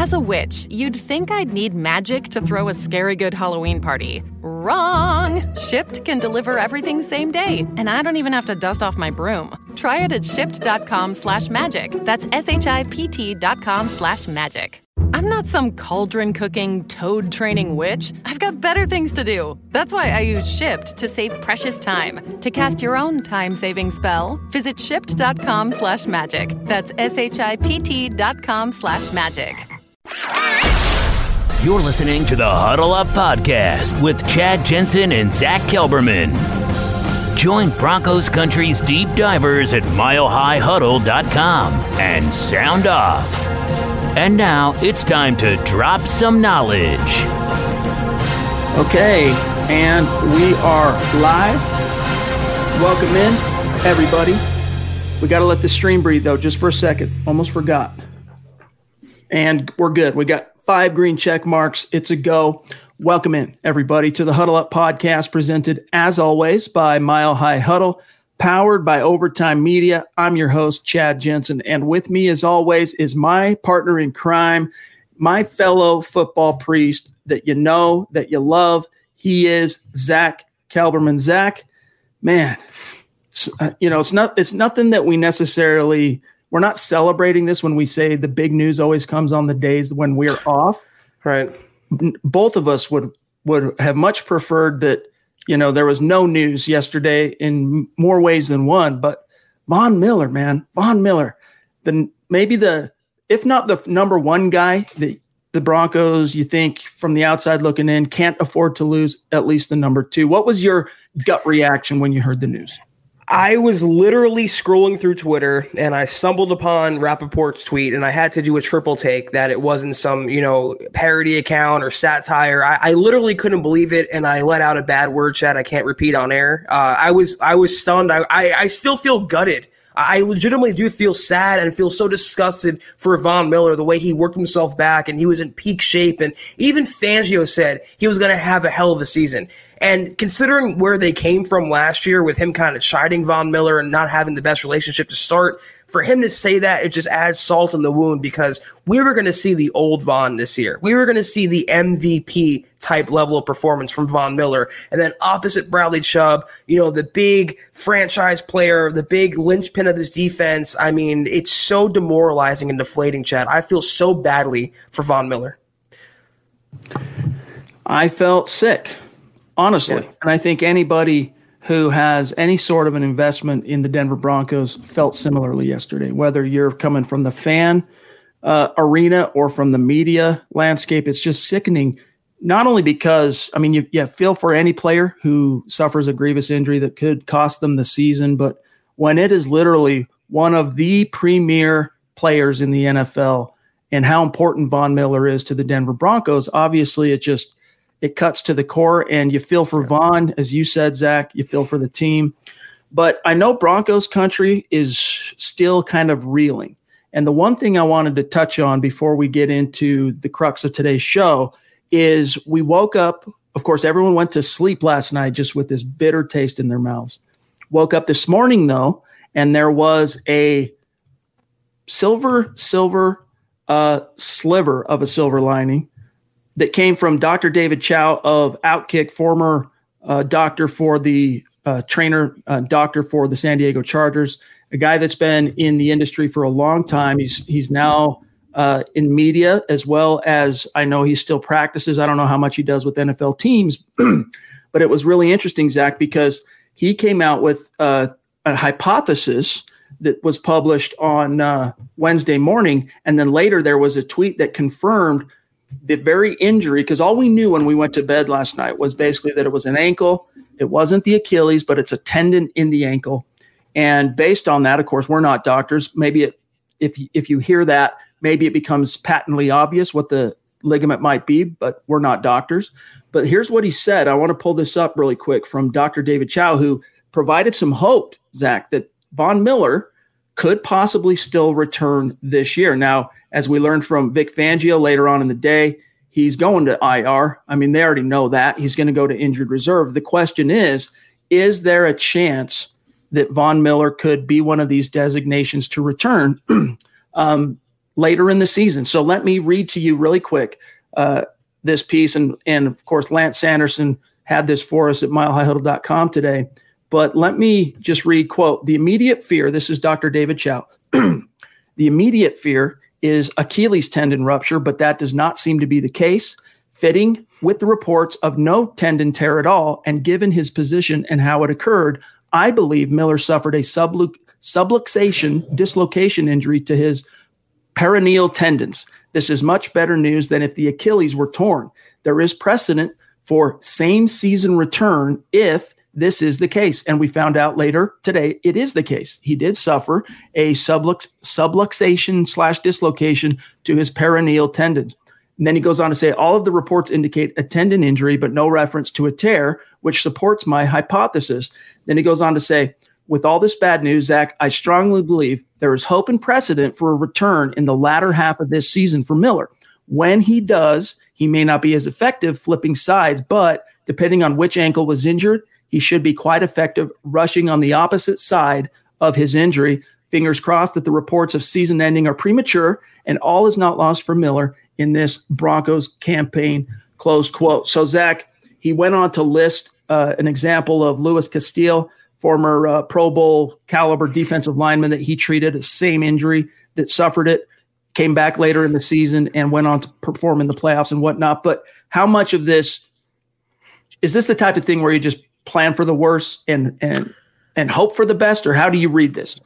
As a witch, you'd think I'd need magic to throw a scary good Halloween party. Wrong! Shipt can deliver everything same day, and I don't even have to dust off my broom. Try it at shipt.com slash magic. That's S-H-I-P-T dot com slash magic. I'm not some cauldron cooking, toad training witch. I've got better things to do. That's why I use Shipt to save precious time. To cast your own time-saving spell, visit shipt.com slash magic. That's S-H-I-P-T dot com slash magic. You're listening to the Huddle Up Podcast with Chad Jensen and Zach Kelberman. Join Broncos Country's deep divers at milehighhuddle.com and sound off. And now it's time to drop some knowledge. Okay, and we are live. Welcome in, everybody. We got to let the stream breathe, though, just for a second. Almost forgot. And we're good. We got five green check marks. It's a go. Welcome in, everybody, to the Huddle Up podcast, presented as always by Mile High Huddle, powered by Overtime Media. I'm your host, Chad Jensen. And with me, as always, is my partner in crime, my fellow football priest that you know, that you love. He is Zach Kelberman. Zach, man, uh, you know, it's not, it's nothing that we necessarily we're not celebrating this when we say the big news always comes on the days when we're off. Right. Both of us would would have much preferred that you know there was no news yesterday in more ways than one. But Von Miller, man, Von Miller, the maybe the if not the number one guy that the Broncos you think from the outside looking in can't afford to lose at least the number two. What was your gut reaction when you heard the news? I was literally scrolling through Twitter and I stumbled upon Rapoport's tweet and I had to do a triple take that it wasn't some, you know, parody account or satire. I, I literally couldn't believe it and I let out a bad word Chad I can't repeat on air. Uh, I was I was stunned. I, I, I still feel gutted. I legitimately do feel sad and feel so disgusted for Von Miller, the way he worked himself back and he was in peak shape. And even Fangio said he was going to have a hell of a season. And considering where they came from last year with him kind of chiding Von Miller and not having the best relationship to start, for him to say that, it just adds salt in the wound because we were going to see the old Von this year. We were going to see the MVP type level of performance from Von Miller. And then opposite Bradley Chubb, you know, the big franchise player, the big linchpin of this defense. I mean, it's so demoralizing and deflating, Chad. I feel so badly for Von Miller. I felt sick honestly. Yeah. And I think anybody who has any sort of an investment in the Denver Broncos felt similarly yesterday, whether you're coming from the fan uh, arena or from the media landscape. It's just sickening. Not only because, I mean, you, you feel for any player who suffers a grievous injury that could cost them the season, but when it is literally one of the premier players in the NFL and how important Von Miller is to the Denver Broncos, obviously it just it cuts to the core, and you feel for Von, as you said, Zach. You feel for the team, but I know Broncos country is still kind of reeling. And the one thing I wanted to touch on before we get into the crux of today's show is we woke up. Of course, everyone went to sleep last night just with this bitter taste in their mouths. Woke up this morning though, and there was a silver, silver uh, sliver of a silver lining that came from Dr. David Chao of Outkick, former uh, doctor for the uh, trainer, uh, doctor for the San Diego Chargers, a guy that's been in the industry for a long time. He's he's now uh, in media as well as I know he still practices. I don't know how much he does with NFL teams, but it was really interesting, Zach, because he came out with uh, a hypothesis that was published on uh, Wednesday morning, and then later there was a tweet that confirmed the very injury, because all we knew when we went to bed last night was basically that it was an ankle. It wasn't the Achilles, but it's a tendon in the ankle. And based on that, of course, we're not doctors. Maybe it, if if you hear that, maybe it becomes patently obvious what the ligament might be, but we're not doctors. But here's what he said. I want to pull this up really quick from Dr. David Chao, who provided some hope, Zach, that Von Miller could possibly still return this year. Now, as we learned from Vic Fangio later on in the day, he's going to IR. I mean, they already know that. He's going to go to injured reserve. The question is is there a chance that Von Miller could be one of these designations to return? um, later in the season. So let me read to you really quick uh, this piece. And, and of course, Lance Sanderson had this for us at milehighhuddle.com today. But let me just read, quote, the immediate fear, this is Dr. David Chao. the immediate fear is Achilles tendon rupture, but that does not seem to be the case, fitting with the reports of no tendon tear at all. And given his position and how it occurred, I believe Miller suffered a sublu- subluxation dislocation injury to his peroneal tendons. This is much better news than if the Achilles were torn. There is precedent for same season return if this is the case. And we found out later today it is the case. He did suffer a sublux, subluxation slash dislocation to his peroneal tendons. And then he goes on to say all of the reports indicate a tendon injury, but no reference to a tear, which supports my hypothesis. Then he goes on to say, with all this bad news, Zach, I strongly believe there is hope and precedent for a return in the latter half of this season for Miller. When he does, he may not be as effective flipping sides, but depending on which ankle was injured, he should be quite effective rushing on the opposite side of his injury. Fingers crossed that the reports of season ending are premature and all is not lost for Miller in this Broncos campaign. Close quote. So, Zach, he went on to list uh, an example of Luis Castillo, former uh, Pro Bowl caliber defensive lineman that he treated the same injury that suffered it, came back later in the season and went on to perform in the playoffs and whatnot. But how much of this is this the type of thing where you just plan for the worst and and and hope for the best, or how do you read this?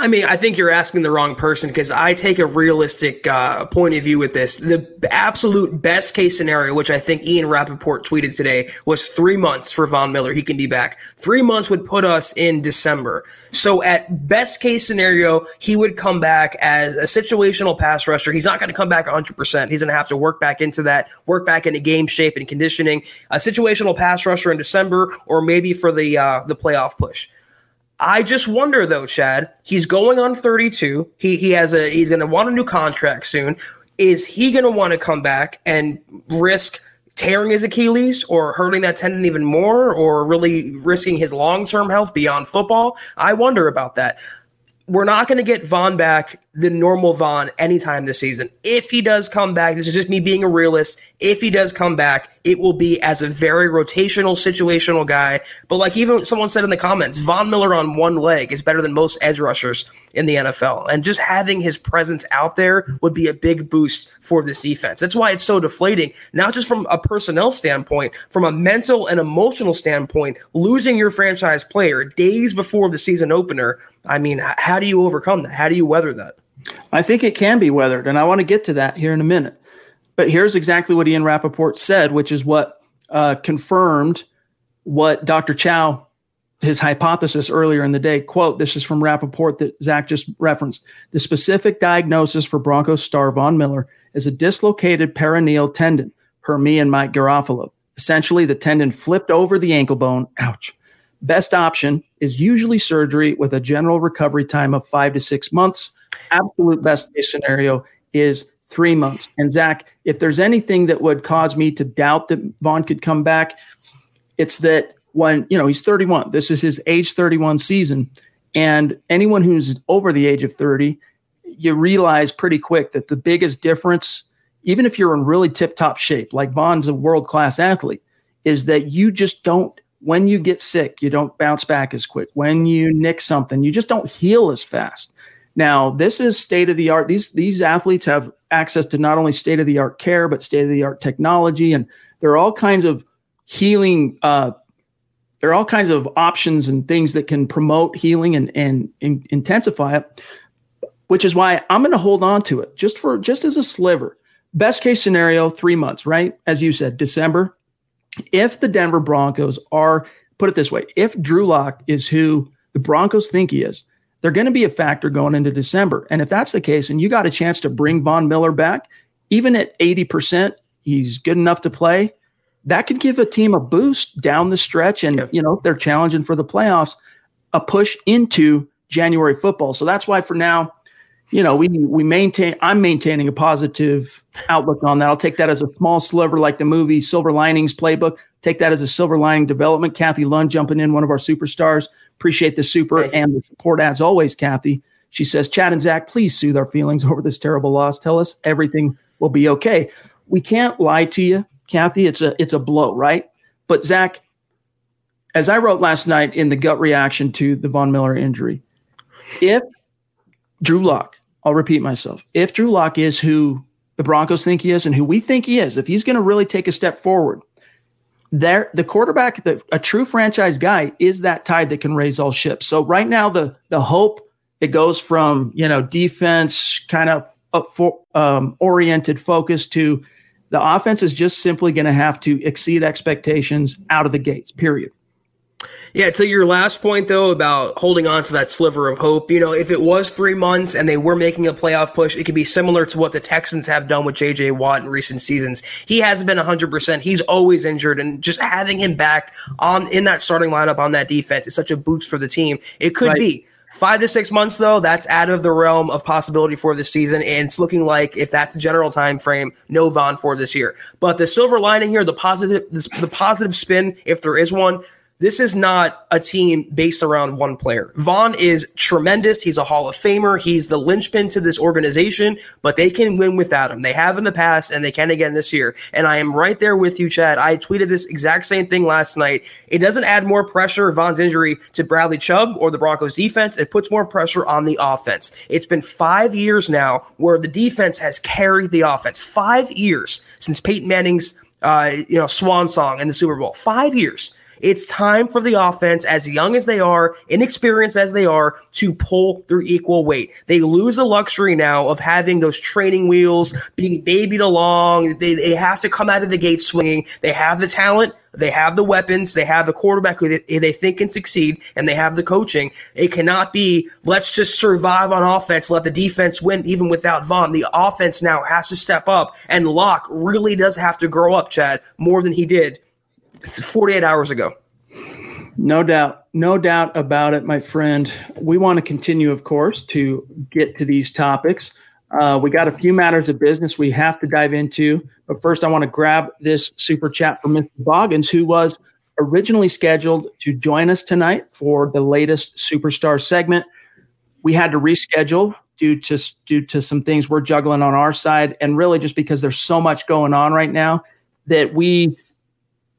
I mean, I think you're asking the wrong person because I take a realistic uh, point of view with this. The absolute best case scenario, which I think Ian Rapoport tweeted today, was three months for Von Miller. He can be back. Three months would put us in December. So at best case scenario, he would come back as a situational pass rusher. He's not going to come back 100%. He's going to have to work back into that, work back into game shape and conditioning. A situational pass rusher in December or maybe for the uh, the playoff push. I just wonder though, Chad. He's going on 32. He he has a he's going to want a new contract soon. Is he going to want to come back and risk tearing his Achilles or hurting that tendon even more or really risking his long-term health beyond football? I wonder about that we're not going to get Von back, the normal Von, anytime this season. If he does come back, this is just me being a realist. If he does come back, it will be as a very rotational, situational guy. But like even someone said in the comments, Von Miller on one leg is better than most edge rushers in the NFL. And just having his presence out there would be a big boost for this defense. That's why it's so deflating, not just from a personnel standpoint, from a mental and emotional standpoint, losing your franchise player days before the season opener I mean, how do you overcome that? How do you weather that? I think it can be weathered, and I want to get to that here in a minute. But here's exactly what Ian Rapoport said, which is what uh, confirmed what Dr. Chao, his hypothesis earlier in the day. Quote, this is from Rapoport that Zach just referenced. The specific diagnosis for Broncos star Von Miller is a dislocated peroneal tendon, per me and Mike Garafolo. Essentially, the tendon flipped over the ankle bone. Ouch Best option is usually surgery with a general recovery time of five to six months. Absolute best case scenario is three months. And Zach, if there's anything that would cause me to doubt that Von could come back, it's that when, you know, he's 31, this is his age 31 season. And anyone who's over the age of 30, you realize pretty quick that the biggest difference, even if you're in really tip top shape, like Von's a world class athlete, is that you just don't when you get sick, you don't bounce back as quick. When you nick something, you just don't heal as fast. Now, this is state of the art. These these athletes have access to not only state of the art care, but state of the art technology, and there are all kinds of healing. Uh, there are all kinds of options and things that can promote healing and, and, and intensify it. Which is why I'm going to hold on to it just for just as a sliver. Best case scenario, three months, right? As you said, December, if the Denver Broncos are, put it this way, if Drew Lock is who the Broncos think he is, they're going to be a factor going into December. And if that's the case, and you got a chance to bring Von Miller back, even at 80%, he's good enough to play. That could give a team a boost down the stretch. And, you know, they're challenging for the playoffs, a push into January football. So that's why for now, you know, we we maintain. I'm maintaining a positive outlook on that. I'll take that as a small sliver, like the movie Silver Linings Playbook. Take that as a silver lining development. Kathy Lund jumping in, one of our superstars. Appreciate the super and the support as always, Kathy. She says, Chad and Zach, please soothe our feelings over this terrible loss. Tell us everything will be okay. We can't lie to you, Kathy. It's a it's a blow, right? But Zach, as I wrote last night in the gut reaction to the Von Miller injury, if Drew Lock, I'll repeat myself, if Drew Lock is who the Broncos think he is and who we think he is, if he's going to really take a step forward, there the quarterback, the, a true franchise guy, is that tide that can raise all ships. So right now, the the hope it goes from you know defense kind of up for, um, oriented focus to the offense is just simply going to have to exceed expectations out of the gates. Period. Yeah, to your last point though about holding on to that sliver of hope, you know, if it was three months and they were making a playoff push, it could be similar to what the Texans have done with JJ Watt in recent seasons. He hasn't been 100%. He's always injured, and just having him back on in that starting lineup on that defense is such a boost for the team. It could right. be. Five to six months, though, that's out of the realm of possibility for this season, and it's looking like if that's the general time frame, no Von for this year. But the silver lining here, the positive, the positive spin, if there is one, this is not a team based around one player. Von is tremendous. He's a Hall of Famer. He's the linchpin to this organization, but they can win without him. They have in the past and they can again this year. And I am right there with you, Chad. I tweeted this exact same thing last night. It doesn't add more pressure, Von's injury, to Bradley Chubb or the Broncos defense. It puts more pressure on the offense. It's been five years now where the defense has carried the offense. Five years since Peyton Manning's uh, you know, swan song in the Super Bowl. Five years. It's time for the offense, as young as they are, inexperienced as they are, to pull their equal weight. They lose the luxury now of having those training wheels being babied along. They, they have to come out of the gate swinging. They have the talent. They have the weapons. They have the quarterback who they, they think can succeed, and they have the coaching. It cannot be, let's just survive on offense, let the defense win even without Von. The offense now has to step up, and Lock really does have to grow up, Chad, more than he did 48 hours ago. No doubt. No doubt about it, my friend. We want to continue, of course, to get to these topics. Uh, we got a few matters of business we have to dive into. But first, I want to grab this super chat from Mr. Boggins, who was originally scheduled to join us tonight for the latest superstar segment. We had to reschedule due to due to some things we're juggling on our side, and really just because there's so much going on right now that we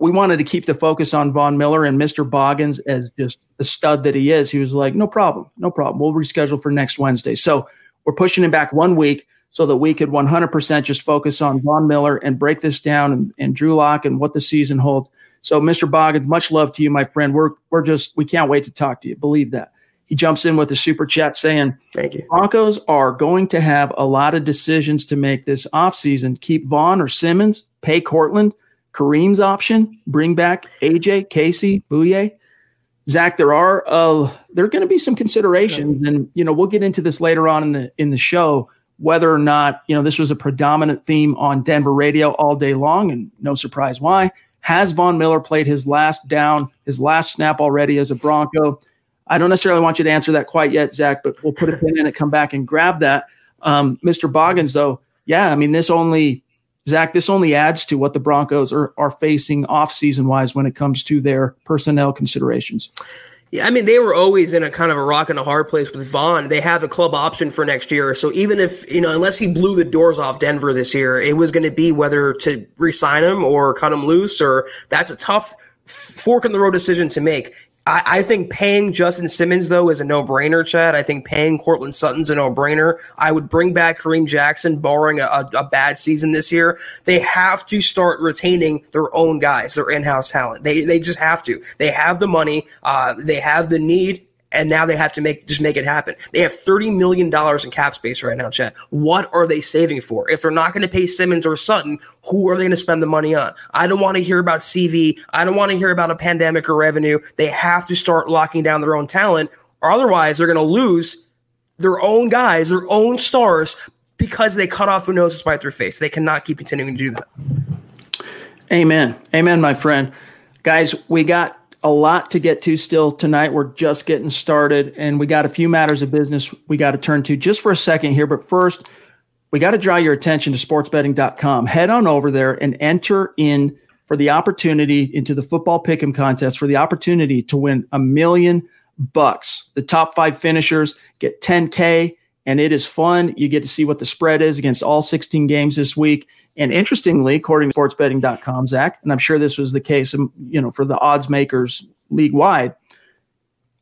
we wanted to keep the focus on Von Miller and Mr. Boggins as just the stud that he is. He was like, no problem, no problem. We'll reschedule for next Wednesday. So we're pushing him back one week so that we could 100% just focus on Von Miller and break this down and, and Drew Lock and what the season holds. So, Mr. Boggins, much love to you, my friend. We're we're just we can't wait to talk to you. Believe that. He jumps in with a super chat saying, Thank you. Broncos are going to have a lot of decisions to make this offseason. Keep Von or Simmons, pay Courtland, Kareem's option, bring back AJ, Casey, Bouye. Zach, there are uh, there are going to be some considerations, and you know we'll get into this later on in the in the show whether or not you know this was a predominant theme on Denver radio all day long, and no surprise why. Has Von Miller played his last down, his last snap already as a Bronco? I don't necessarily want you to answer that quite yet, Zach, but we'll put a pin in it, come back and grab that. Um, Mr. Boggins, though, yeah, I mean, this only Zach, this only adds to what the Broncos are, are facing offseason wise when it comes to their personnel considerations. Yeah, I mean, they were always in a kind of a rock and a hard place with Von. They have a club option for next year. So even if, you know, unless he blew the doors off Denver this year, it was going to be whether to re sign him or cut him loose, or that's a tough fork in the road decision to make. I, I, think paying Justin Simmons though is a no-brainer, Chad. I think paying Courtland Sutton's a no-brainer. I would bring back Kareem Jackson, barring a, a, a, bad season this year. They have to start retaining their own guys, their in-house talent. They they just have to. They have the money. Uh, they have the need and now they have to make just make it happen. They have thirty million dollars in cap space right now, Chet. What are they saving for? If they're not going to pay Simmons or Sutton, who are they going to spend the money on? I don't want to hear about CV. I don't want to hear about a pandemic or revenue. They have to start locking down their own talent, or otherwise they're going to lose their own guys, their own stars, because they cut off their nose to spite their face. They cannot keep continuing to do that. Amen. Amen, my friend. Guys, we got a lot to get to still tonight. We're just getting started, and we got a few matters of business we got to turn to just for a second here. But first, we got to draw your attention to sportsbetting.com. Head on over there and enter in for the opportunity into the football pick'em contest for the opportunity to win a million bucks. The top five finishers get 10K, and it is fun. You get to see what the spread is against all 16 games this week. And interestingly, according to sportsbetting.com, Zach, and I'm sure this was the case, um, you know, for the odds makers league wide,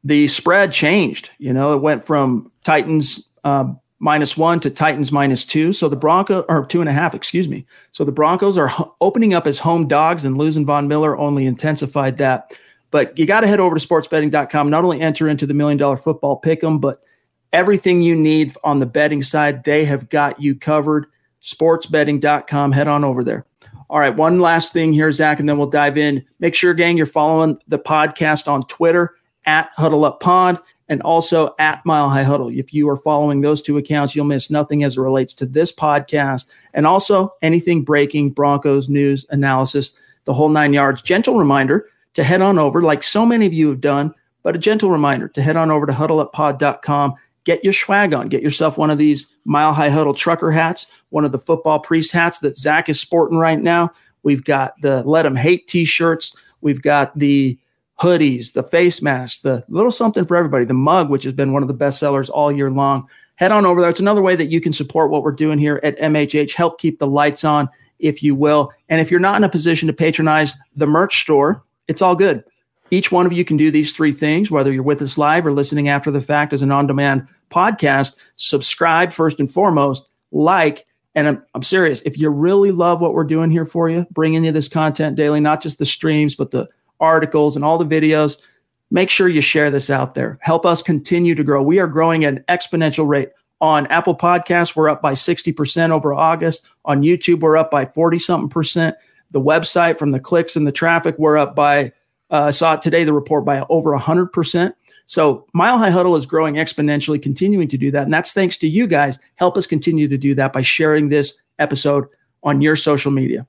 the spread changed. You know, it went from Titans uh, minus one to Titans minus two. So the Broncos, or two and a half, excuse me. So the Broncos are opening up as home dogs, and losing Von Miller only intensified that. But you got to head over to sportsbetting.com, not only enter into the million dollar football pick 'em, but everything you need on the betting side, they have got you covered. Sportsbetting.com, head on over there. All right, one last thing here, Zach, and then we'll dive in. Make sure, gang, you're following the podcast on Twitter at Huddle Up Pod and also at Mile High Huddle. If you are following those two accounts, you'll miss nothing as it relates to this podcast and also anything breaking Broncos news, analysis, the whole nine yards. Gentle reminder to head on over, like so many of you have done, but a gentle reminder to head on over to huddleuppod.com. Get your swag on. Get yourself one of these Mile High Huddle trucker hats, one of the football priest hats that Zach is sporting right now. We've got the let them Hate t shirts. We've got the hoodies, the face masks, the little something for everybody, the mug, which has been one of the best sellers all year long. Head on over there. It's another way that you can support what we're doing here at MHH. Help keep the lights on, if you will. And if you're not in a position to patronize the merch store, it's all good. Each one of you can do these three things, whether you're with us live or listening after the fact as an on demand podcast. Subscribe first and foremost, like, and I'm, I'm serious. If you really love what we're doing here for you, bringing you this content daily, not just the streams, but the articles and all the videos, make sure you share this out there. Help us continue to grow. We are growing at an exponential rate. On Apple Podcasts, we're up by 60% over August. On YouTube, we're up by 40 something percent. The website from the clicks and the traffic, we're up by, uh, saw today, the report by over 100%. So Mile High Huddle is growing exponentially, continuing to do that. And that's thanks to you guys. Help us continue to do that by sharing this episode on your social media.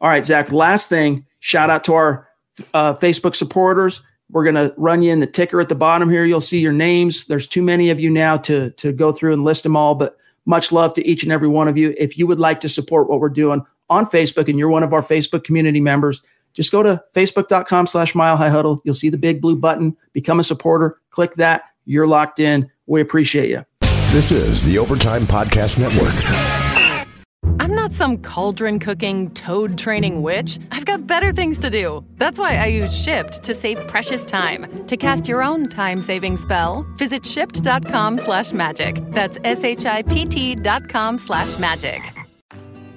All right, Zach, last thing, shout out to our uh, Facebook supporters. We're going to run you in the ticker at the bottom here. You'll see your names. There's too many of you now to, to go through and list them all, but much love to each and every one of you. If you would like to support what we're doing on Facebook and you're one of our Facebook community members, just go to facebook.com slash mile high huddle. You'll see the big blue button, become a supporter, click that. You're locked in. We appreciate you. This is the Overtime Podcast Network. I'm not some cauldron cooking, toad training witch. I've got better things to do. That's why I use Shipt to save precious time. To cast your own time-saving spell, visit shipt.com slash magic. That's S-H-I-P-T dot com slash magic.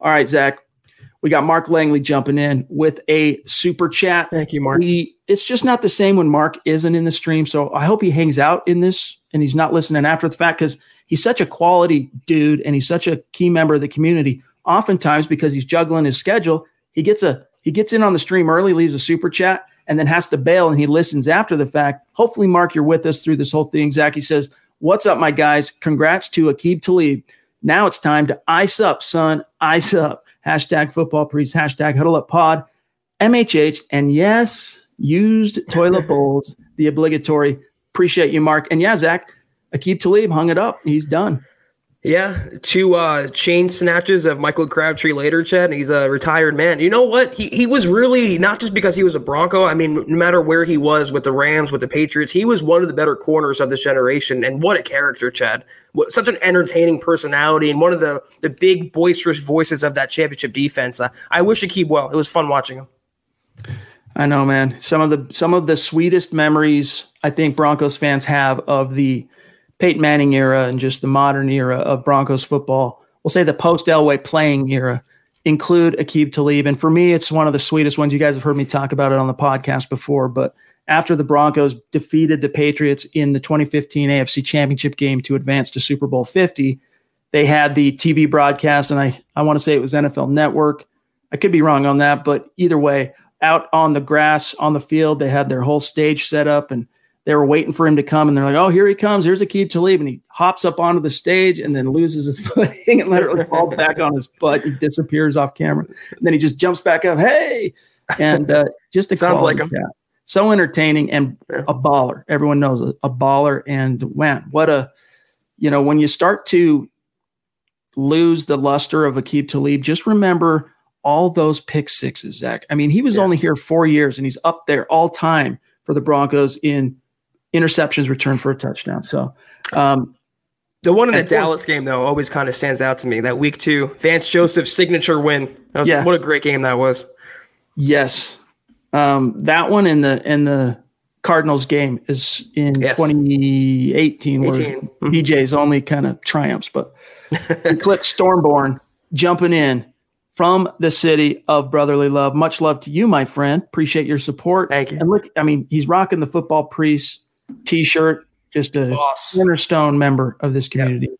All right, Zach. We got Mark Langley jumping in with a super chat. Thank you, Mark. We, it's just not the same when Mark isn't in the stream. So I hope he hangs out in this and he's not listening after the fact because he's such a quality dude and he's such a key member of the community. Oftentimes, because he's juggling his schedule, he gets a he gets in on the stream early, leaves a super chat, and then has to bail and he listens after the fact. Hopefully, Mark, you're with us through this whole thing. Zach, he says, What's up, my guys? Congrats to Aqib Talib. Now it's time to ice up, son. Ice up. Hashtag football priest, hashtag huddle up pod, MHH, and yes, used toilet bowls, the obligatory. Appreciate you, Mark. And yeah, Zach, Aqib Talib hung it up. He's done. Yeah, two uh, chain snatches of Michael Crabtree later, Chad. He's a retired man. You know what? He he was really not just because he was a Bronco. I mean, no matter where he was with the Rams, with the Patriots, he was one of the better corners of this generation. And what a character, Chad! What, such an entertaining personality and one of the the big boisterous voices of that championship defense. Uh, I wish Aqib well. It was fun watching him. I know, man. Some of the some of the sweetest memories I think Broncos fans have of the Peyton Manning era and just the modern era of Broncos football, we'll say the post Elway playing era, include Aqib Talib. And for me, it's one of the sweetest ones. You guys have heard me talk about it on the podcast before, but after the Broncos defeated the Patriots in the 2015 AFC Championship game to advance to Super Bowl 50, they had the TV broadcast, and I, I want to say it was NFL Network. I could be wrong on that, but either way, out on the grass on the field, they had their whole stage set up and they were waiting for him to come, and they're like, "Oh, here he comes! Here's Aqib Talib," and he hops up onto the stage and then loses his footing and literally falls back on his butt. He disappears off camera, and then he just jumps back up. Hey, and uh, just a sounds like him. So entertaining and a baller. Everyone knows a, a baller, and man, what a you know when you start to lose the luster of Aqib Talib, just remember all those pick sixes, Zach. I mean, he was yeah. only here four years, and he's up there all time for the Broncos in interceptions returned for a touchdown. So, um, the one in the Dallas game, though, always kind of stands out to me. That week two, Vance Joseph's signature win. Was, yeah. What a great game that was. Yes. Um, that one in the in the Cardinals game is in yes. 2018, 18. where mm-hmm. BJ's only kind of triumphs, but Clip Stormborn jumping in from the city of brotherly love. Much love to you, my friend. Appreciate your support. Thank you. And look, I mean, he's rocking the football priest t-shirt, just a Boss. cornerstone member of this community. Yep.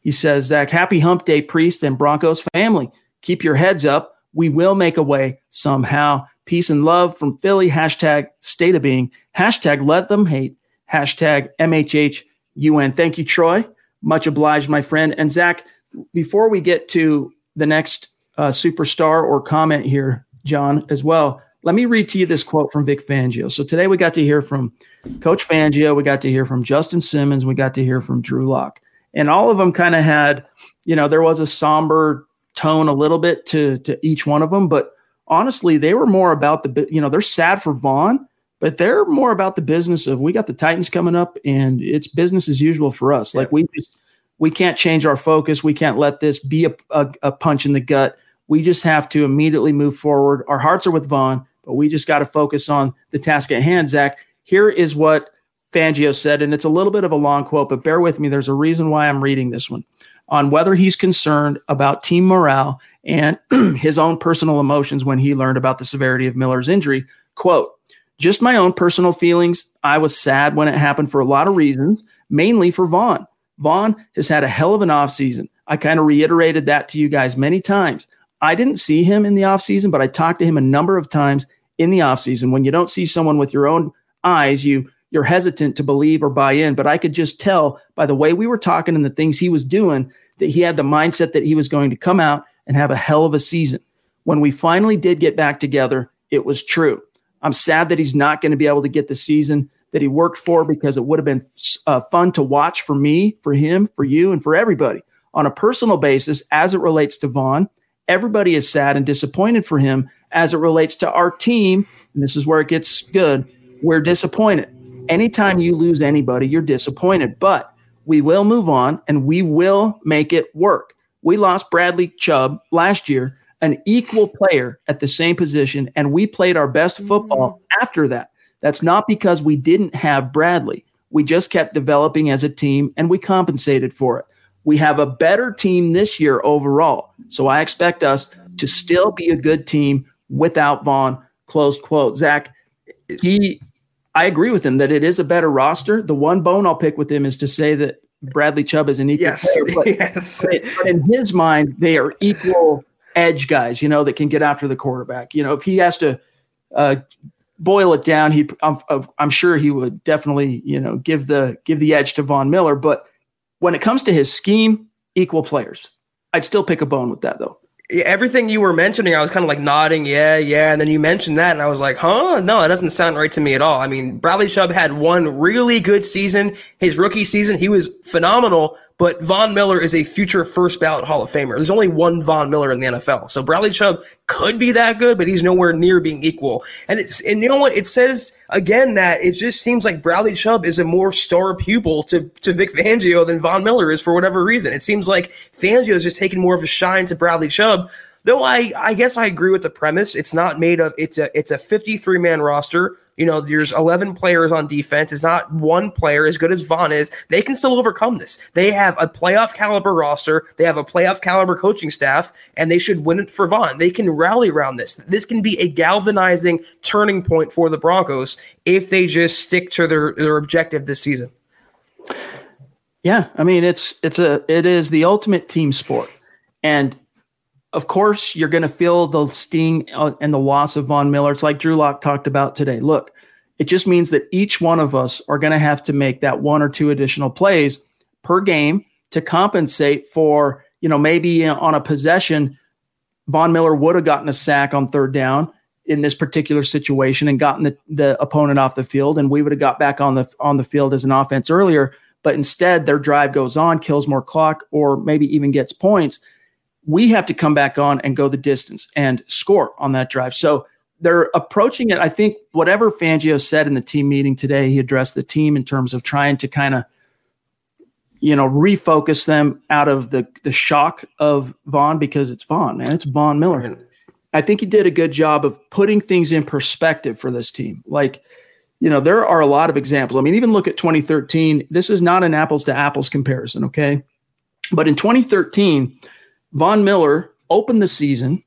He says, Zach, happy hump day, priest and Broncos family. Keep your heads up. We will make a way somehow. Peace and love from Philly. Hashtag state of being. Hashtag let them hate. Hashtag MHHUN. Thank you, Troy. Much obliged, my friend. And Zach, before we get to the next uh, superstar or comment here, John, as well, let me read to you this quote from Vic Fangio. So today we got to hear from Coach Fangio, we got to hear from Justin Simmons, we got to hear from Drew Lock, and all of them kind of had, you know, there was a somber tone a little bit to to each one of them, but honestly, they were more about the, you know, they're sad for Von, but they're more about the business of we got the Titans coming up, and it's business as usual for us. Yeah. Like we just we can't change our focus. We can't let this be a, a, a punch in the gut. We just have to immediately move forward. Our hearts are with Von, but we just got to focus on the task at hand, Zach. Here is what Fangio said, and it's a little bit of a long quote, but bear with me. There's a reason why I'm reading this one on whether he's concerned about team morale and his own personal emotions when he learned about the severity of Miller's injury. Quote, just my own personal feelings. I was sad when it happened for a lot of reasons, mainly for Von. Von has had a hell of an offseason. I kind of reiterated that to you guys many times. I didn't see him in the offseason, but I talked to him a number of times in the offseason. When you don't see someone with your own eyes, you you're hesitant to believe or buy in. But I could just tell by the way we were talking and the things he was doing that he had the mindset that he was going to come out and have a hell of a season. When we finally did get back together, it was true. I'm sad that he's not going to be able to get the season that he worked for because it would have been uh, fun to watch for me, for him, for you, and for everybody. On a personal basis, as it relates to Von, everybody is sad and disappointed for him. As it relates to our team, and this is where it gets good, we're disappointed. Anytime you lose anybody, you're disappointed, but we will move on and we will make it work. We lost Bradley Chubb last year, an equal player at the same position, and we played our best football mm-hmm. after that. That's not because we didn't have Bradley. We just kept developing as a team and we compensated for it. We have a better team this year overall. So I expect us to still be a good team without Von. Close quote. Zach, he I agree with him that it is a better roster. The one bone I'll pick with him is to say that Bradley Chubb is an equal yes. player. But, yes. but in his mind, they are equal edge guys, you know, that can get after the quarterback. You know, if he has to uh, boil it down, he I'm, I'm sure he would definitely, you know, give the give the edge to Von Miller. But when it comes to his scheme, equal players. I'd still pick a bone with that though everything you were mentioning, I was kind of like nodding, yeah, yeah. And then you mentioned that, and I was like, huh? No, that doesn't sound right to me at all. I mean, Bradley Chubb had one really good season. His rookie season, he was phenomenal, but Von Miller is a future first ballot Hall of Famer. There's only one Von Miller in the NFL. So Bradley Chubb could be that good, but he's nowhere near being equal. And it's and you know what? It says again that it just seems like Bradley Chubb is a more star pupil to, to Vic Fangio than Von Miller is for whatever reason. It seems like Fangio is just taking more of a shine to Bradley Chubb. Though I, I guess I agree with the premise. It's not made of it's a it's a 53 man roster you know, there's 11 players on defense. It's not one player as good as Von is. They can still overcome this. They have a playoff caliber roster. They have a playoff caliber coaching staff, and they should win it for Von. They can rally around this. This can be a galvanizing turning point for the Broncos if they just stick to their, their objective this season. Yeah, I mean it's it's a it is the ultimate team sport, and of course, you're going to feel the sting uh, and the loss of Von Miller. It's like Drew Lock talked about today. Look, It just means that each one of us are going to have to make that one or two additional plays per game to compensate for, you know, maybe on a possession, Von Miller would have gotten a sack on third down in this particular situation and gotten the, the opponent off the field, and we would have got back on the on the field as an offense earlier. But instead, their drive goes on, kills more clock, or maybe even gets points. We have to come back on and go the distance and score on that drive. So they're approaching it. I think whatever Fangio said in the team meeting today, he addressed the team in terms of trying to kind of, you know, refocus them out of the the shock of Von because it's Von, man. It's Von Miller. I think he did a good job of putting things in perspective for this team. Like, you know, there are a lot of examples. I mean, even look at 2013. This is not an apples to apples comparison, okay? But in 2013, Von Miller opened the season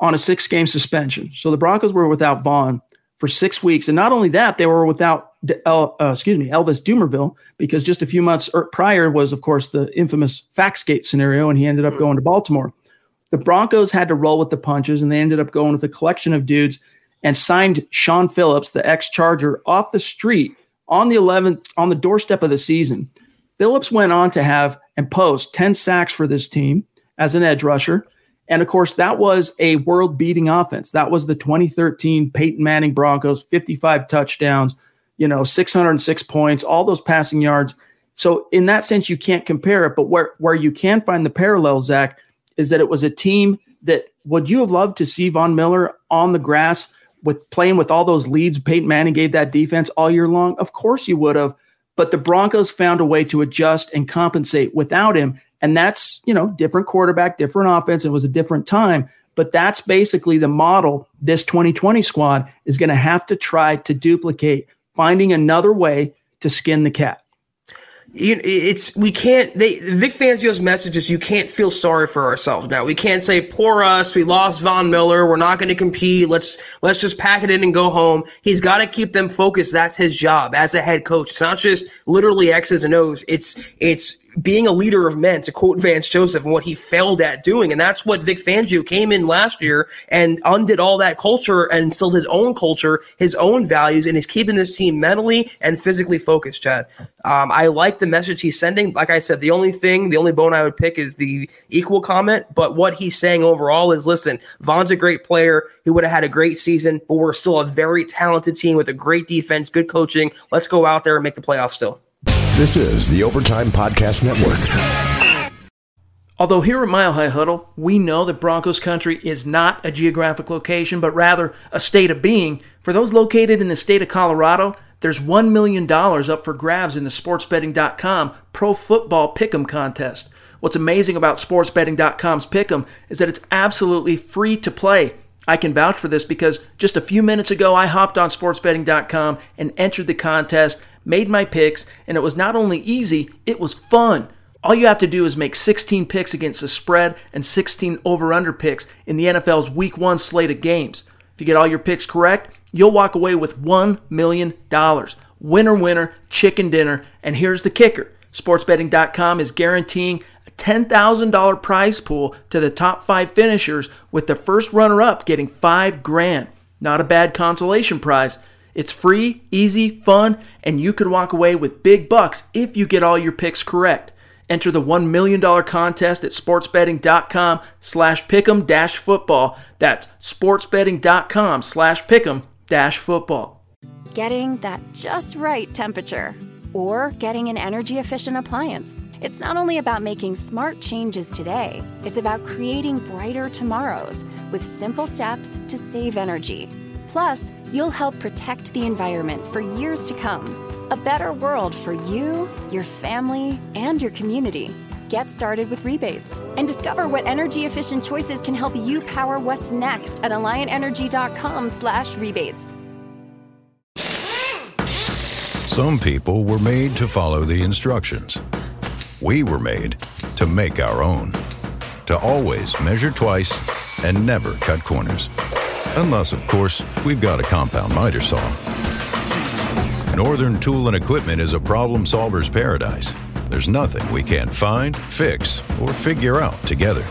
on a six game suspension. So the Broncos were without Von for six weeks. And not only that, they were without, uh, excuse me, Elvis Dumervil, because just a few months er, prior was, of course, the infamous Faxgate scenario, and he ended up going to Baltimore. The Broncos had to roll with the punches, and they ended up going with a collection of dudes and signed Shaun Phillips, the ex Charger, off the street on the 11th, on the doorstep of the season. Phillips went on to have and post 10 sacks for this team as an edge rusher. And of course, that was a world beating offense. That was the 2013 Peyton Manning Broncos, 55 touchdowns, you know, 606 points, all those passing yards. So, in that sense, you can't compare it. But where, where you can find the parallel, Zach, is that it was a team that would you have loved to see Von Miller on the grass with playing with all those leads Peyton Manning gave that defense all year long? Of course you would have. But the Broncos found a way to adjust and compensate without him. And that's, you know, different quarterback, different offense. It was a different time. But that's basically the model this 2020 squad is going to have to try to duplicate, finding another way to skin the cat you, it's we can't they Vic Fangio's message is you can't feel sorry for ourselves now. We can't say poor us, we lost Von Miller, we're not going to compete. Let's let's just pack it in and go home. He's got to keep them focused. That's his job as a head coach. It's not just literally X's and O's. It's it's being a leader of men, to quote Vance Joseph, and what he failed at doing. And that's what Vic Fangio came in last year and undid all that culture and instilled his own culture, his own values, and is keeping this team mentally and physically focused, Chad. Um, I like the message he's sending. Like I said, the only thing, the only bone I would pick is the equal comment. But what he's saying overall is listen, Von's a great player. He would have had a great season, but we're still a very talented team with a great defense, good coaching. Let's go out there and make the playoffs still. This is the Overtime Podcast Network. Although here at Mile High Huddle, we know that Broncos country is not a geographic location, but rather a state of being. For those located in the state of Colorado, there's $1 million up for grabs in the sportsbetting.com Pro Football Pick'em contest. What's amazing about sportsbetting.com's Pick'em is that it's absolutely free to play. I can vouch for this because just a few minutes ago I hopped on sportsbetting.com and entered the contest made my picks, and it was not only easy, it was fun. All you have to do is make 16 picks against the spread and 16 over under picks in the NFL's week one slate of games. If you get all your picks correct, you'll walk away with $1 million. Winner, winner, chicken dinner. And here's the kicker sportsbetting.com is guaranteeing a $10,000 prize pool to the top five finishers, with the first runner up getting five grand. Not a bad consolation prize. It's free, easy, fun, and you could walk away with big bucks if you get all your picks correct. Enter the $1 million contest at sportsbetting.com slash pick'em dash football. That's sportsbetting.com slash pick'em dash football. Getting that just right temperature or getting an energy efficient appliance. It's not only about making smart changes today, it's about creating brighter tomorrows with simple steps to save energy. Plus, you'll help protect the environment for years to come. A better world for you, your family, and your community. Get started with rebates and discover what energy efficient choices can help you power what's next at alliantenergy.com/rebates. Some people were made to follow the instructions. We were made to make our own. To always measure twice and never cut corners. Unless, of course, we've got a compound miter saw. Northern Tool and Equipment is a problem solver's paradise. There's nothing we can't find, fix, or figure out together.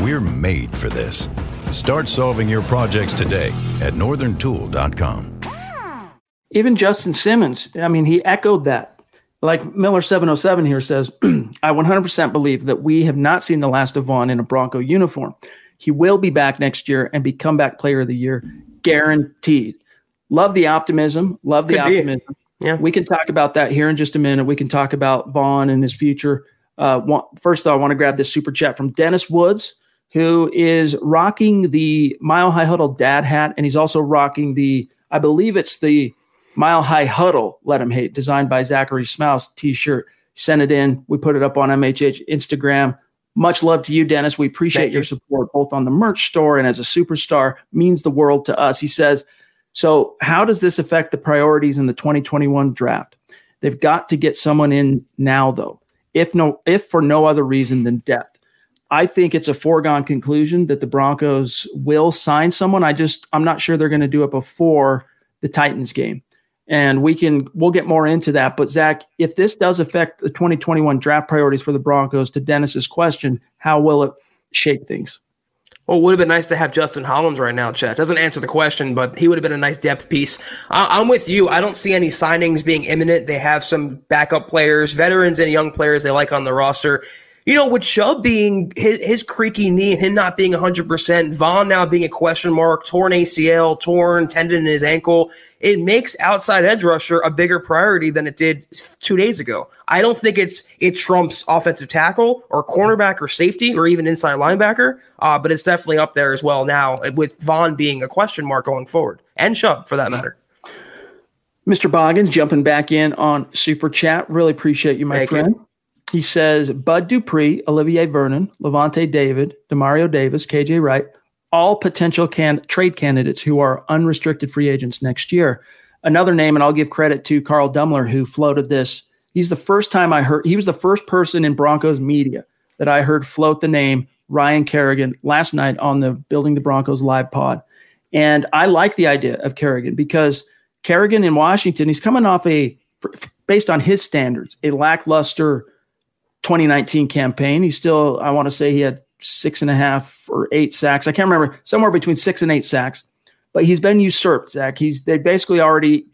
We're made for this. Start solving your projects today at northerntool.com. even Justin Simmons, I mean, he echoed that. Like Miller 707 here says, I 100% believe that we have not seen the last of Von in a Bronco uniform. He will be back next year and be comeback player of the year, guaranteed. Love the optimism. Love the Could optimism. Be. Yeah. We can talk about that here in just a minute. We can talk about Von and his future. Uh, one, first, though, I want to grab this super chat from Dennis Woods, who is rocking the Mile High Huddle dad hat, and he's also rocking the, I believe it's the Mile High Huddle, Let Him Hate, designed by Zachary Smouse t shirt. Send it in. We put it up on MHH Instagram. Much love to you, Dennis. We appreciate your support both on the merch store and as a superstar. Means the world to us. He says, So, how does this affect the priorities in the 2021 draft? They've got to get someone in now, though, if no, if for no other reason than depth. I think it's a foregone conclusion that the Broncos will sign someone. I just, I'm not sure they're going to do it before the Titans game and we can we'll get more into that. But Zach, if this does affect the 2021 draft priorities for the Broncos, to Dennis's question, how will it shape things? Well, it would have been nice to have Justin Hollins right now, Chet. Doesn't answer the question, but he would have been a nice depth piece. I- am with you. I don't see any signings being imminent. They have some backup players, veterans, and young players they like on the roster. You know, with Chubb being his, his creaky knee and him not being 100%, Von now being a question mark, torn ACL, torn tendon in his ankle, it makes outside edge rusher a bigger priority than it did two days ago. I don't think it's it trumps offensive tackle or cornerback or safety or even inside linebacker, uh, but it's definitely up there as well now with Von being a question mark going forward and Chubb for that matter. Mr. Boggins jumping back in on Super Chat. Really appreciate you, my Thank friend. You. He says Bud Dupree, Olivier Vernon, Lavonte David, Demario Davis, KJ Wright, all potential can trade candidates who are unrestricted free agents next year. Another name, and I'll give credit to Carl Dummler, who floated this. He's the first time I heard, he was the first person in Broncos media that I heard float the name Ryan Kerrigan last night on the Building the Broncos live pod. And I like the idea of Kerrigan because Kerrigan in Washington, he's coming off a, based on his standards, a lackluster 2019 campaign. He still, I want to say he had six and a half or eight sacks. I can't remember, somewhere between six and eight sacks. But he's been usurped, Zach. He's they basically already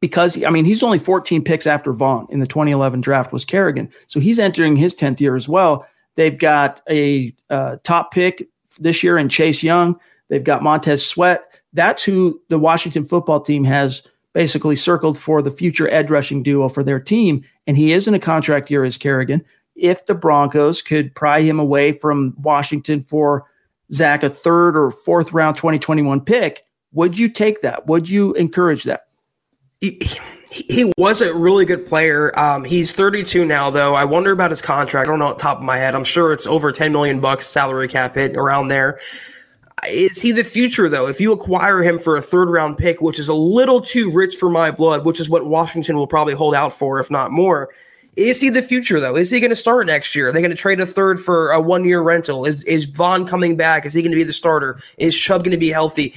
because I mean he's only 14 picks after Von in the 2011 draft was Kerrigan, so he's entering his 10th year as well. They've got a uh, top pick this year in Chase Young. They've got Montez Sweat. That's who the Washington football team has basically circled for the future edge rushing duo for their team. And he is in a contract year as Kerrigan. If the Broncos could pry him away from Washington for Zach, a third or fourth round 2021 pick, would you take that? Would you encourage that? He, he was a really good player. Um, he's 32 now, though. I wonder about his contract. I don't know at top of my head. I'm sure it's over 10 million bucks salary cap hit around there. Is he the future though? If you acquire him for a third round pick, which is a little too rich for my blood, which is what Washington will probably hold out for, if not more. Is he the future though? Is he going to start next year? Are they going to trade a third for a one year rental? Is is Von coming back? Is he going to be the starter? Is Chubb going to be healthy?